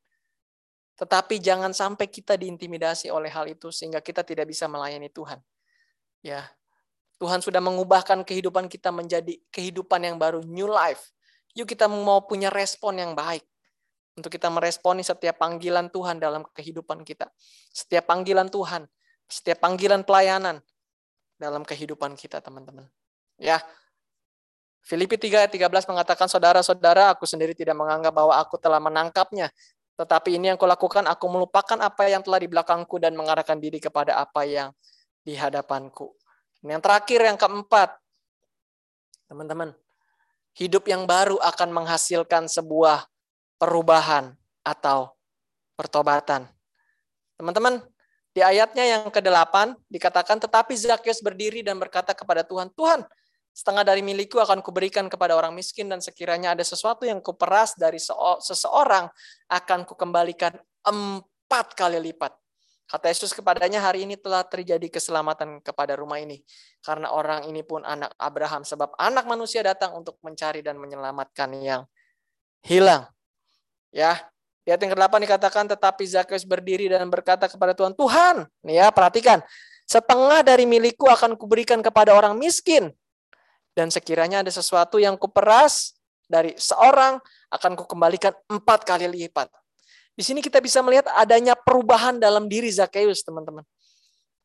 Tetapi jangan sampai kita diintimidasi oleh hal itu sehingga kita tidak bisa melayani Tuhan. Ya. Tuhan sudah mengubahkan kehidupan kita menjadi kehidupan yang baru, new life. Yuk kita mau punya respon yang baik untuk kita meresponi setiap panggilan Tuhan dalam kehidupan kita. Setiap panggilan Tuhan, setiap panggilan pelayanan dalam kehidupan kita, teman-teman. Ya, Filipi 3 ayat 13 mengatakan, Saudara-saudara, aku sendiri tidak menganggap bahwa aku telah menangkapnya. Tetapi ini yang kulakukan, aku melupakan apa yang telah di belakangku dan mengarahkan diri kepada apa yang di hadapanku. Ini yang terakhir, yang keempat. Teman-teman, hidup yang baru akan menghasilkan sebuah perubahan atau pertobatan. Teman-teman, di ayatnya yang ke-8 dikatakan, tetapi Zakheus berdiri dan berkata kepada Tuhan, Tuhan, Setengah dari milikku akan kuberikan kepada orang miskin dan sekiranya ada sesuatu yang kuperas dari seseorang akan kukembalikan empat kali lipat. Kata Yesus kepadanya, hari ini telah terjadi keselamatan kepada rumah ini. Karena orang ini pun anak Abraham. Sebab anak manusia datang untuk mencari dan menyelamatkan yang hilang. Ya, di ayat yang ke-8 dikatakan, tetapi Zakheus berdiri dan berkata kepada Tuhan, Tuhan, nih ya perhatikan, setengah dari milikku akan kuberikan kepada orang miskin. Dan sekiranya ada sesuatu yang kuperas dari seorang, akan kukembalikan empat kali lipat. Di sini kita bisa melihat adanya perubahan dalam diri Zakheus, teman-teman.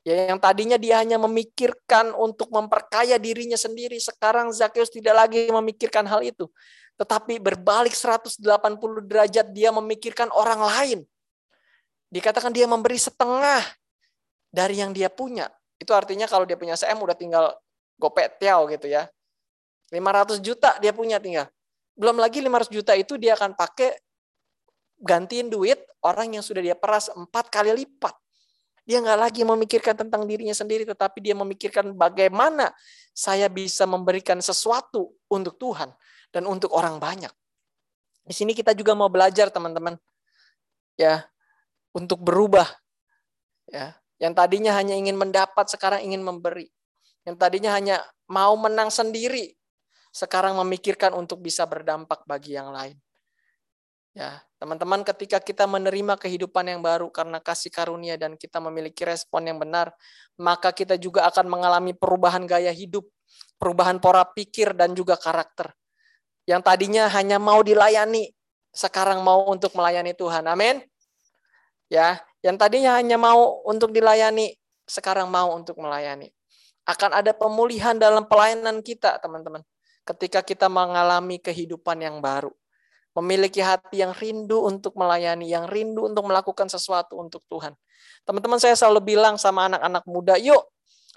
Ya, yang tadinya dia hanya memikirkan untuk memperkaya dirinya sendiri, sekarang Zakheus tidak lagi memikirkan hal itu. Tetapi berbalik 180 derajat dia memikirkan orang lain. Dikatakan dia memberi setengah dari yang dia punya. Itu artinya kalau dia punya CM udah tinggal gopet tiao gitu ya. 500 juta dia punya tinggal. Belum lagi 500 juta itu dia akan pakai gantiin duit orang yang sudah dia peras empat kali lipat. Dia nggak lagi memikirkan tentang dirinya sendiri, tetapi dia memikirkan bagaimana saya bisa memberikan sesuatu untuk Tuhan dan untuk orang banyak. Di sini kita juga mau belajar teman-teman, ya, untuk berubah. Ya, yang tadinya hanya ingin mendapat, sekarang ingin memberi. Yang tadinya hanya mau menang sendiri, sekarang memikirkan untuk bisa berdampak bagi yang lain. Ya, teman-teman ketika kita menerima kehidupan yang baru karena kasih karunia dan kita memiliki respon yang benar, maka kita juga akan mengalami perubahan gaya hidup, perubahan pola pikir dan juga karakter. Yang tadinya hanya mau dilayani, sekarang mau untuk melayani Tuhan. Amin. Ya, yang tadinya hanya mau untuk dilayani, sekarang mau untuk melayani. Akan ada pemulihan dalam pelayanan kita, teman-teman ketika kita mengalami kehidupan yang baru. Memiliki hati yang rindu untuk melayani, yang rindu untuk melakukan sesuatu untuk Tuhan. Teman-teman saya selalu bilang sama anak-anak muda, yuk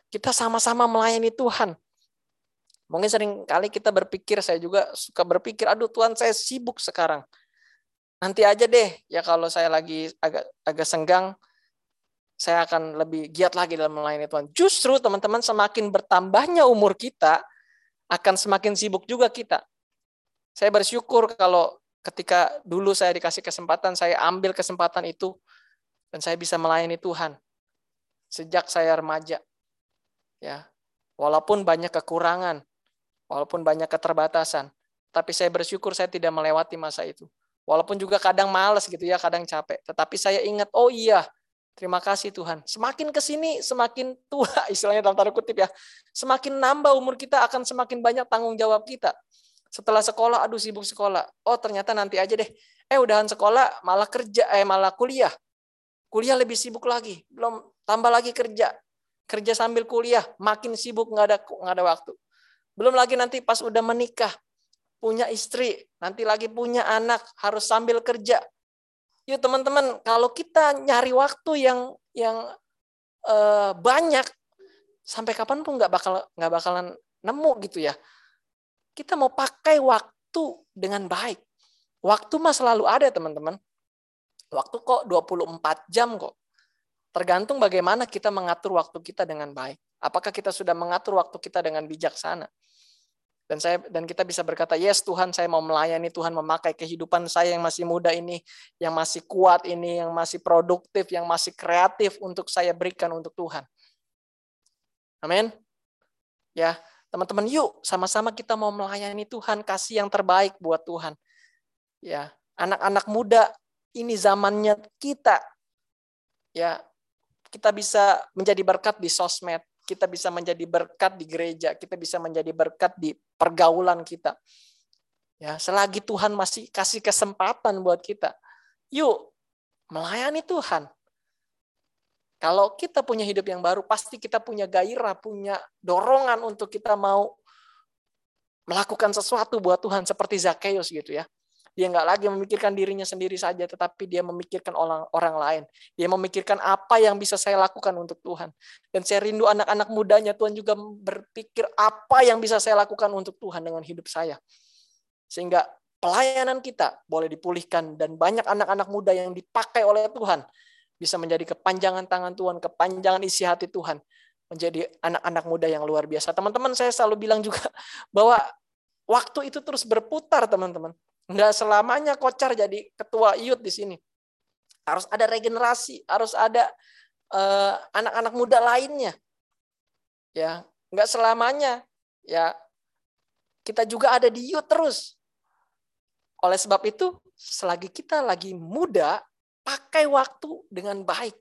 kita sama-sama melayani Tuhan. Mungkin sering kali kita berpikir, saya juga suka berpikir, aduh Tuhan saya sibuk sekarang. Nanti aja deh, ya kalau saya lagi agak agak senggang, saya akan lebih giat lagi dalam melayani Tuhan. Justru teman-teman semakin bertambahnya umur kita, akan semakin sibuk juga kita. Saya bersyukur kalau ketika dulu saya dikasih kesempatan, saya ambil kesempatan itu Dan saya bisa melayani Tuhan sejak saya remaja. Ya. Walaupun banyak kekurangan, walaupun banyak keterbatasan, tapi saya bersyukur saya tidak melewati masa itu. Walaupun juga kadang males gitu ya, kadang capek. Tetapi saya ingat, oh iya, Terima kasih Tuhan. Semakin ke sini semakin tua istilahnya dalam tanda kutip ya. Semakin nambah umur kita akan semakin banyak tanggung jawab kita. Setelah sekolah aduh sibuk sekolah. Oh ternyata nanti aja deh. Eh udahan sekolah malah kerja eh malah kuliah. Kuliah lebih sibuk lagi. Belum tambah lagi kerja. Kerja sambil kuliah makin sibuk nggak ada nggak ada waktu. Belum lagi nanti pas udah menikah punya istri, nanti lagi punya anak harus sambil kerja, Yuk teman-teman, kalau kita nyari waktu yang yang uh, banyak sampai kapan pun nggak bakal nggak bakalan nemu gitu ya. Kita mau pakai waktu dengan baik. Waktu mah selalu ada teman-teman. Waktu kok 24 jam kok. Tergantung bagaimana kita mengatur waktu kita dengan baik. Apakah kita sudah mengatur waktu kita dengan bijaksana? Dan saya dan kita bisa berkata yes Tuhan saya mau melayani Tuhan memakai kehidupan saya yang masih muda ini yang masih kuat ini yang masih produktif yang masih kreatif untuk saya berikan untuk Tuhan. Amin. Ya teman-teman yuk sama-sama kita mau melayani Tuhan kasih yang terbaik buat Tuhan. Ya anak-anak muda ini zamannya kita. Ya kita bisa menjadi berkat di sosmed kita bisa menjadi berkat di gereja, kita bisa menjadi berkat di pergaulan kita. Ya, selagi Tuhan masih kasih kesempatan buat kita, yuk melayani Tuhan. Kalau kita punya hidup yang baru, pasti kita punya gairah, punya dorongan untuk kita mau melakukan sesuatu buat Tuhan seperti Zakheus gitu ya. Dia nggak lagi memikirkan dirinya sendiri saja, tetapi dia memikirkan orang orang lain. Dia memikirkan apa yang bisa saya lakukan untuk Tuhan. Dan saya rindu anak-anak mudanya, Tuhan juga berpikir apa yang bisa saya lakukan untuk Tuhan dengan hidup saya. Sehingga pelayanan kita boleh dipulihkan dan banyak anak-anak muda yang dipakai oleh Tuhan bisa menjadi kepanjangan tangan Tuhan, kepanjangan isi hati Tuhan, menjadi anak-anak muda yang luar biasa. Teman-teman, saya selalu bilang juga bahwa waktu itu terus berputar, teman-teman. Nggak selamanya kocar jadi ketua IUT di sini. Harus ada regenerasi, harus ada eh, anak-anak muda lainnya. Ya, nggak selamanya ya kita juga ada di IUT terus. Oleh sebab itu, selagi kita lagi muda, pakai waktu dengan baik,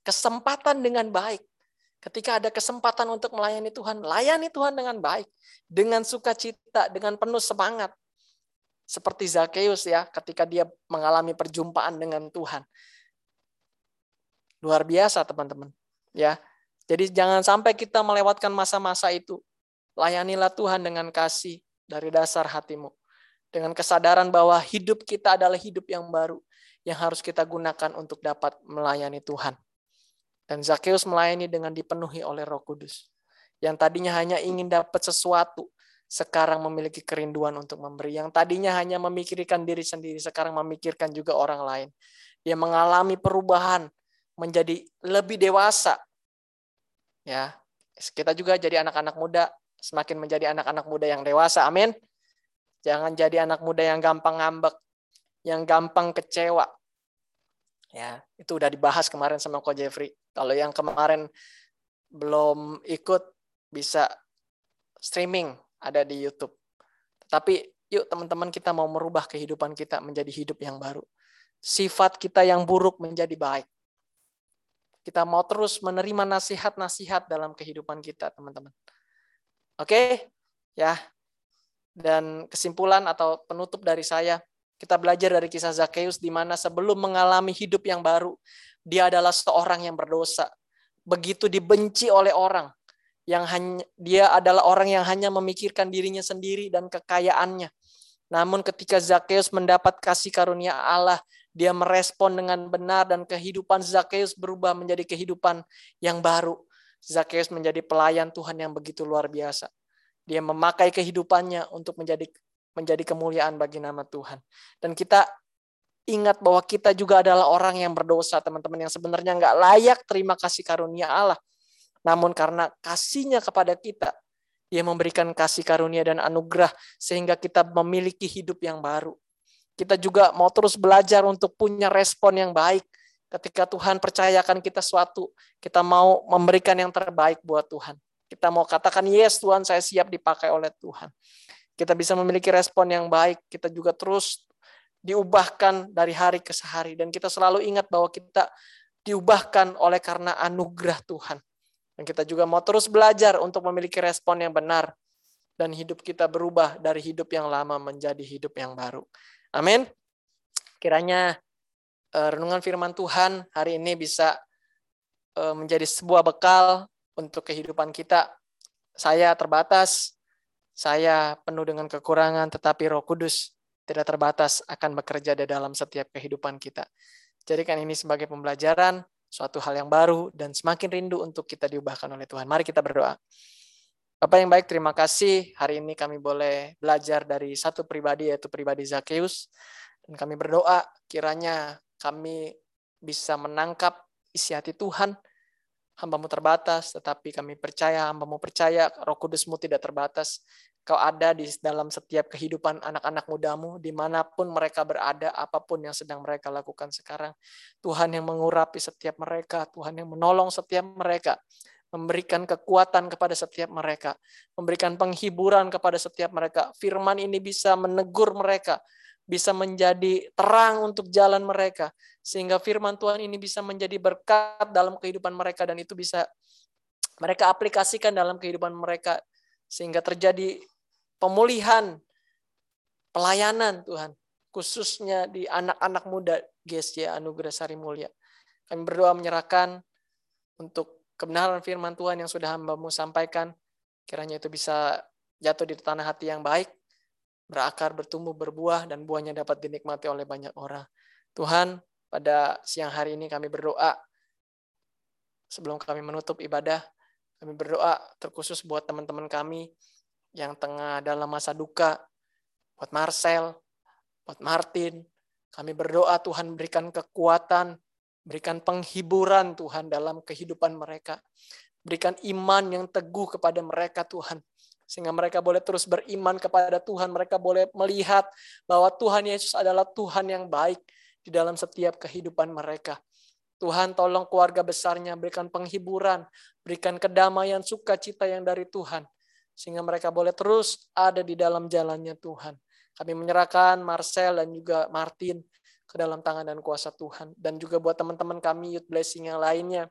kesempatan dengan baik. Ketika ada kesempatan untuk melayani Tuhan, layani Tuhan dengan baik, dengan sukacita, dengan penuh semangat seperti Zakheus ya ketika dia mengalami perjumpaan dengan Tuhan. Luar biasa teman-teman. Ya. Jadi jangan sampai kita melewatkan masa-masa itu. Layanilah Tuhan dengan kasih dari dasar hatimu. Dengan kesadaran bahwa hidup kita adalah hidup yang baru yang harus kita gunakan untuk dapat melayani Tuhan. Dan Zakheus melayani dengan dipenuhi oleh Roh Kudus. Yang tadinya hanya ingin dapat sesuatu, sekarang memiliki kerinduan untuk memberi. Yang tadinya hanya memikirkan diri sendiri, sekarang memikirkan juga orang lain. Dia mengalami perubahan menjadi lebih dewasa. Ya, kita juga jadi anak-anak muda, semakin menjadi anak-anak muda yang dewasa. Amin. Jangan jadi anak muda yang gampang ngambek, yang gampang kecewa. Ya, itu udah dibahas kemarin sama Ko Jeffrey. Kalau yang kemarin belum ikut bisa streaming ada di YouTube. Tapi yuk teman-teman kita mau merubah kehidupan kita menjadi hidup yang baru. Sifat kita yang buruk menjadi baik. Kita mau terus menerima nasihat-nasihat dalam kehidupan kita, teman-teman. Oke? Ya. Dan kesimpulan atau penutup dari saya, kita belajar dari kisah Zakheus di mana sebelum mengalami hidup yang baru, dia adalah seorang yang berdosa. Begitu dibenci oleh orang, yang hanya dia adalah orang yang hanya memikirkan dirinya sendiri dan kekayaannya. Namun ketika Zakheus mendapat kasih karunia Allah, dia merespon dengan benar dan kehidupan Zakheus berubah menjadi kehidupan yang baru. Zakheus menjadi pelayan Tuhan yang begitu luar biasa. Dia memakai kehidupannya untuk menjadi menjadi kemuliaan bagi nama Tuhan. Dan kita ingat bahwa kita juga adalah orang yang berdosa, teman-teman yang sebenarnya nggak layak terima kasih karunia Allah. Namun karena kasihnya kepada kita, dia memberikan kasih karunia dan anugerah sehingga kita memiliki hidup yang baru. Kita juga mau terus belajar untuk punya respon yang baik Ketika Tuhan percayakan kita suatu, kita mau memberikan yang terbaik buat Tuhan. Kita mau katakan, yes Tuhan saya siap dipakai oleh Tuhan. Kita bisa memiliki respon yang baik. Kita juga terus diubahkan dari hari ke hari. Dan kita selalu ingat bahwa kita diubahkan oleh karena anugerah Tuhan. Dan kita juga mau terus belajar untuk memiliki respon yang benar. Dan hidup kita berubah dari hidup yang lama menjadi hidup yang baru. Amin. Kiranya eh, renungan firman Tuhan hari ini bisa eh, menjadi sebuah bekal untuk kehidupan kita. Saya terbatas, saya penuh dengan kekurangan, tetapi Roh Kudus tidak terbatas akan bekerja di dalam setiap kehidupan kita. Jadikan ini sebagai pembelajaran, suatu hal yang baru, dan semakin rindu untuk kita diubahkan oleh Tuhan. Mari kita berdoa. Bapak yang baik, terima kasih. Hari ini kami boleh belajar dari satu pribadi, yaitu pribadi Zakheus. Dan kami berdoa, kiranya kami bisa menangkap isi hati Tuhan, hambamu terbatas, tetapi kami percaya, hambamu percaya, roh kudusmu tidak terbatas. Kau ada di dalam setiap kehidupan anak-anak mudamu, di mana pun mereka berada, apa pun yang sedang mereka lakukan sekarang. Tuhan yang mengurapi setiap mereka, Tuhan yang menolong setiap mereka, memberikan kekuatan kepada setiap mereka, memberikan penghiburan kepada setiap mereka. Firman ini bisa menegur mereka, bisa menjadi terang untuk jalan mereka. Sehingga firman Tuhan ini bisa menjadi berkat dalam kehidupan mereka dan itu bisa mereka aplikasikan dalam kehidupan mereka. Sehingga terjadi pemulihan, pelayanan Tuhan. Khususnya di anak-anak muda GSJ Anugerah Sari Mulia. Kami berdoa menyerahkan untuk kebenaran firman Tuhan yang sudah hambamu sampaikan. Kiranya itu bisa jatuh di tanah hati yang baik berakar, bertumbuh, berbuah, dan buahnya dapat dinikmati oleh banyak orang. Tuhan, pada siang hari ini kami berdoa, sebelum kami menutup ibadah, kami berdoa terkhusus buat teman-teman kami yang tengah dalam masa duka, buat Marcel, buat Martin, kami berdoa Tuhan berikan kekuatan, berikan penghiburan Tuhan dalam kehidupan mereka. Berikan iman yang teguh kepada mereka Tuhan sehingga mereka boleh terus beriman kepada Tuhan. Mereka boleh melihat bahwa Tuhan Yesus adalah Tuhan yang baik di dalam setiap kehidupan mereka. Tuhan tolong keluarga besarnya, berikan penghiburan, berikan kedamaian, sukacita yang dari Tuhan. Sehingga mereka boleh terus ada di dalam jalannya Tuhan. Kami menyerahkan Marcel dan juga Martin ke dalam tangan dan kuasa Tuhan. Dan juga buat teman-teman kami Youth Blessing yang lainnya,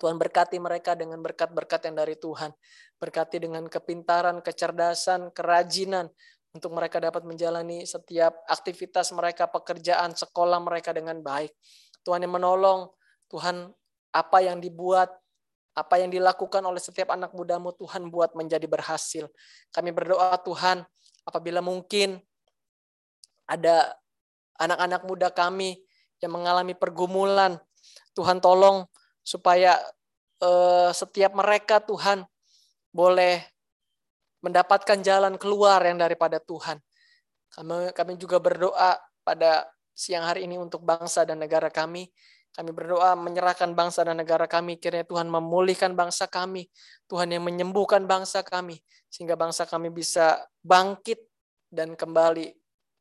Tuhan berkati mereka dengan berkat-berkat yang dari Tuhan. Berkati dengan kepintaran, kecerdasan, kerajinan untuk mereka dapat menjalani setiap aktivitas mereka, pekerjaan, sekolah mereka dengan baik. Tuhan yang menolong, Tuhan apa yang dibuat, apa yang dilakukan oleh setiap anak mudamu, Tuhan buat menjadi berhasil. Kami berdoa Tuhan, apabila mungkin ada anak-anak muda kami yang mengalami pergumulan, Tuhan tolong supaya uh, setiap mereka Tuhan boleh mendapatkan jalan keluar yang daripada Tuhan. Kami, kami juga berdoa pada siang hari ini untuk bangsa dan negara kami. Kami berdoa menyerahkan bangsa dan negara kami. Kiranya Tuhan memulihkan bangsa kami. Tuhan yang menyembuhkan bangsa kami. Sehingga bangsa kami bisa bangkit dan kembali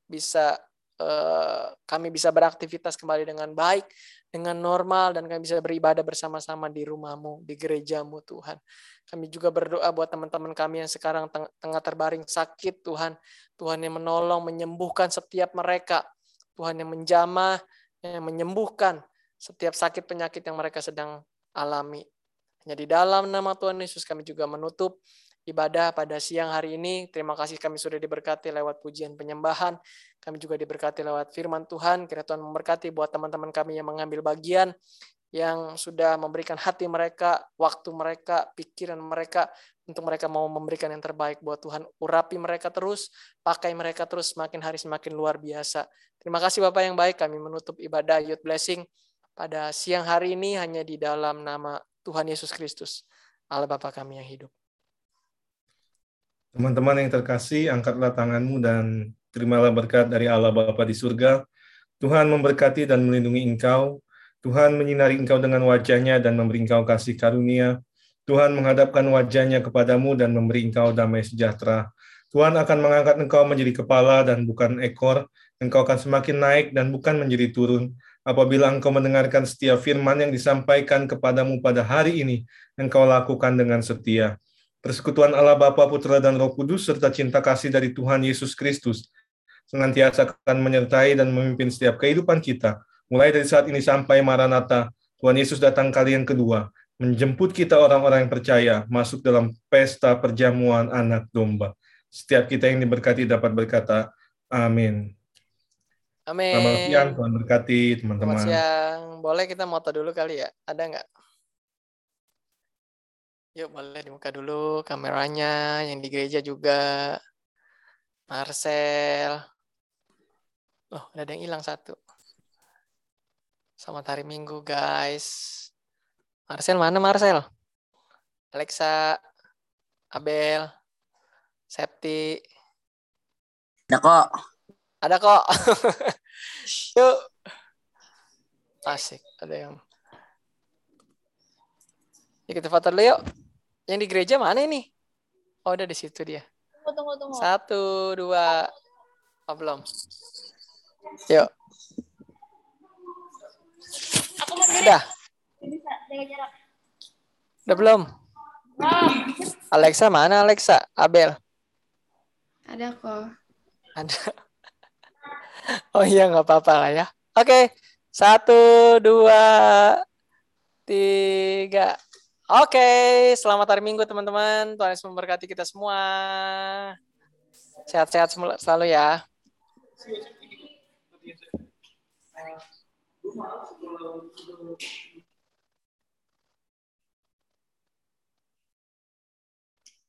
bisa eh, kami bisa beraktivitas kembali dengan baik dengan normal dan kami bisa beribadah bersama-sama di rumahmu, di gerejamu Tuhan. Kami juga berdoa buat teman-teman kami yang sekarang tengah terbaring sakit Tuhan. Tuhan yang menolong, menyembuhkan setiap mereka. Tuhan yang menjamah, yang menyembuhkan setiap sakit penyakit yang mereka sedang alami. Hanya di dalam nama Tuhan Yesus kami juga menutup ibadah pada siang hari ini. Terima kasih kami sudah diberkati lewat pujian penyembahan. Kami juga diberkati lewat firman Tuhan. Kira Tuhan memberkati buat teman-teman kami yang mengambil bagian, yang sudah memberikan hati mereka, waktu mereka, pikiran mereka, untuk mereka mau memberikan yang terbaik buat Tuhan. Urapi mereka terus, pakai mereka terus, semakin hari semakin luar biasa. Terima kasih Bapak yang baik, kami menutup ibadah Youth Blessing pada siang hari ini hanya di dalam nama Tuhan Yesus Kristus, Allah Bapa kami yang hidup. Teman-teman yang terkasih, angkatlah tanganmu dan terimalah berkat dari Allah Bapa di surga. Tuhan memberkati dan melindungi engkau. Tuhan menyinari engkau dengan wajahnya dan memberi engkau kasih karunia. Tuhan menghadapkan wajahnya kepadamu dan memberi engkau damai sejahtera. Tuhan akan mengangkat engkau menjadi kepala dan bukan ekor. Engkau akan semakin naik dan bukan menjadi turun. apabila engkau mendengarkan setiap firman yang disampaikan kepadamu pada hari ini, engkau lakukan dengan setia. Persekutuan Allah Bapa, Putra, dan Roh Kudus, serta cinta kasih dari Tuhan Yesus Kristus, senantiasa akan menyertai dan memimpin setiap kehidupan kita, mulai dari saat ini sampai Maranatha, Tuhan Yesus datang kali yang kedua, menjemput kita orang-orang yang percaya masuk dalam pesta perjamuan anak domba. Setiap kita yang diberkati dapat berkata, amin. Amin. Selamat siang, Tuhan berkati teman-teman. Selamat siang. Boleh kita moto dulu kali ya? Ada nggak? Yuk boleh dibuka dulu kameranya, yang di gereja juga. Marcel. Oh, udah ada yang hilang satu. Selamat hari Minggu, guys. Marcel mana Marcel? Alexa, Abel, Septi. Ada kok. Ada kok. Yuk. Asik, ada yang. Yuk kita foto dulu yuk. Yang di gereja mana ini? Oh, udah di situ dia. Tunggu, tunggu, tunggu. Satu, dua. Oh, belum. Yuk. Aku mau dulu. Udah. Bisa, jaga jarak. Udah belum? Alexa mana Alexa? Abel. Ada kok. Ada. Oh iya nggak apa-apa lah ya. Oke, satu, dua, tiga. Oke, selamat hari Minggu teman-teman. Tuhan Yesus memberkati kita semua. Sehat-sehat selalu ya.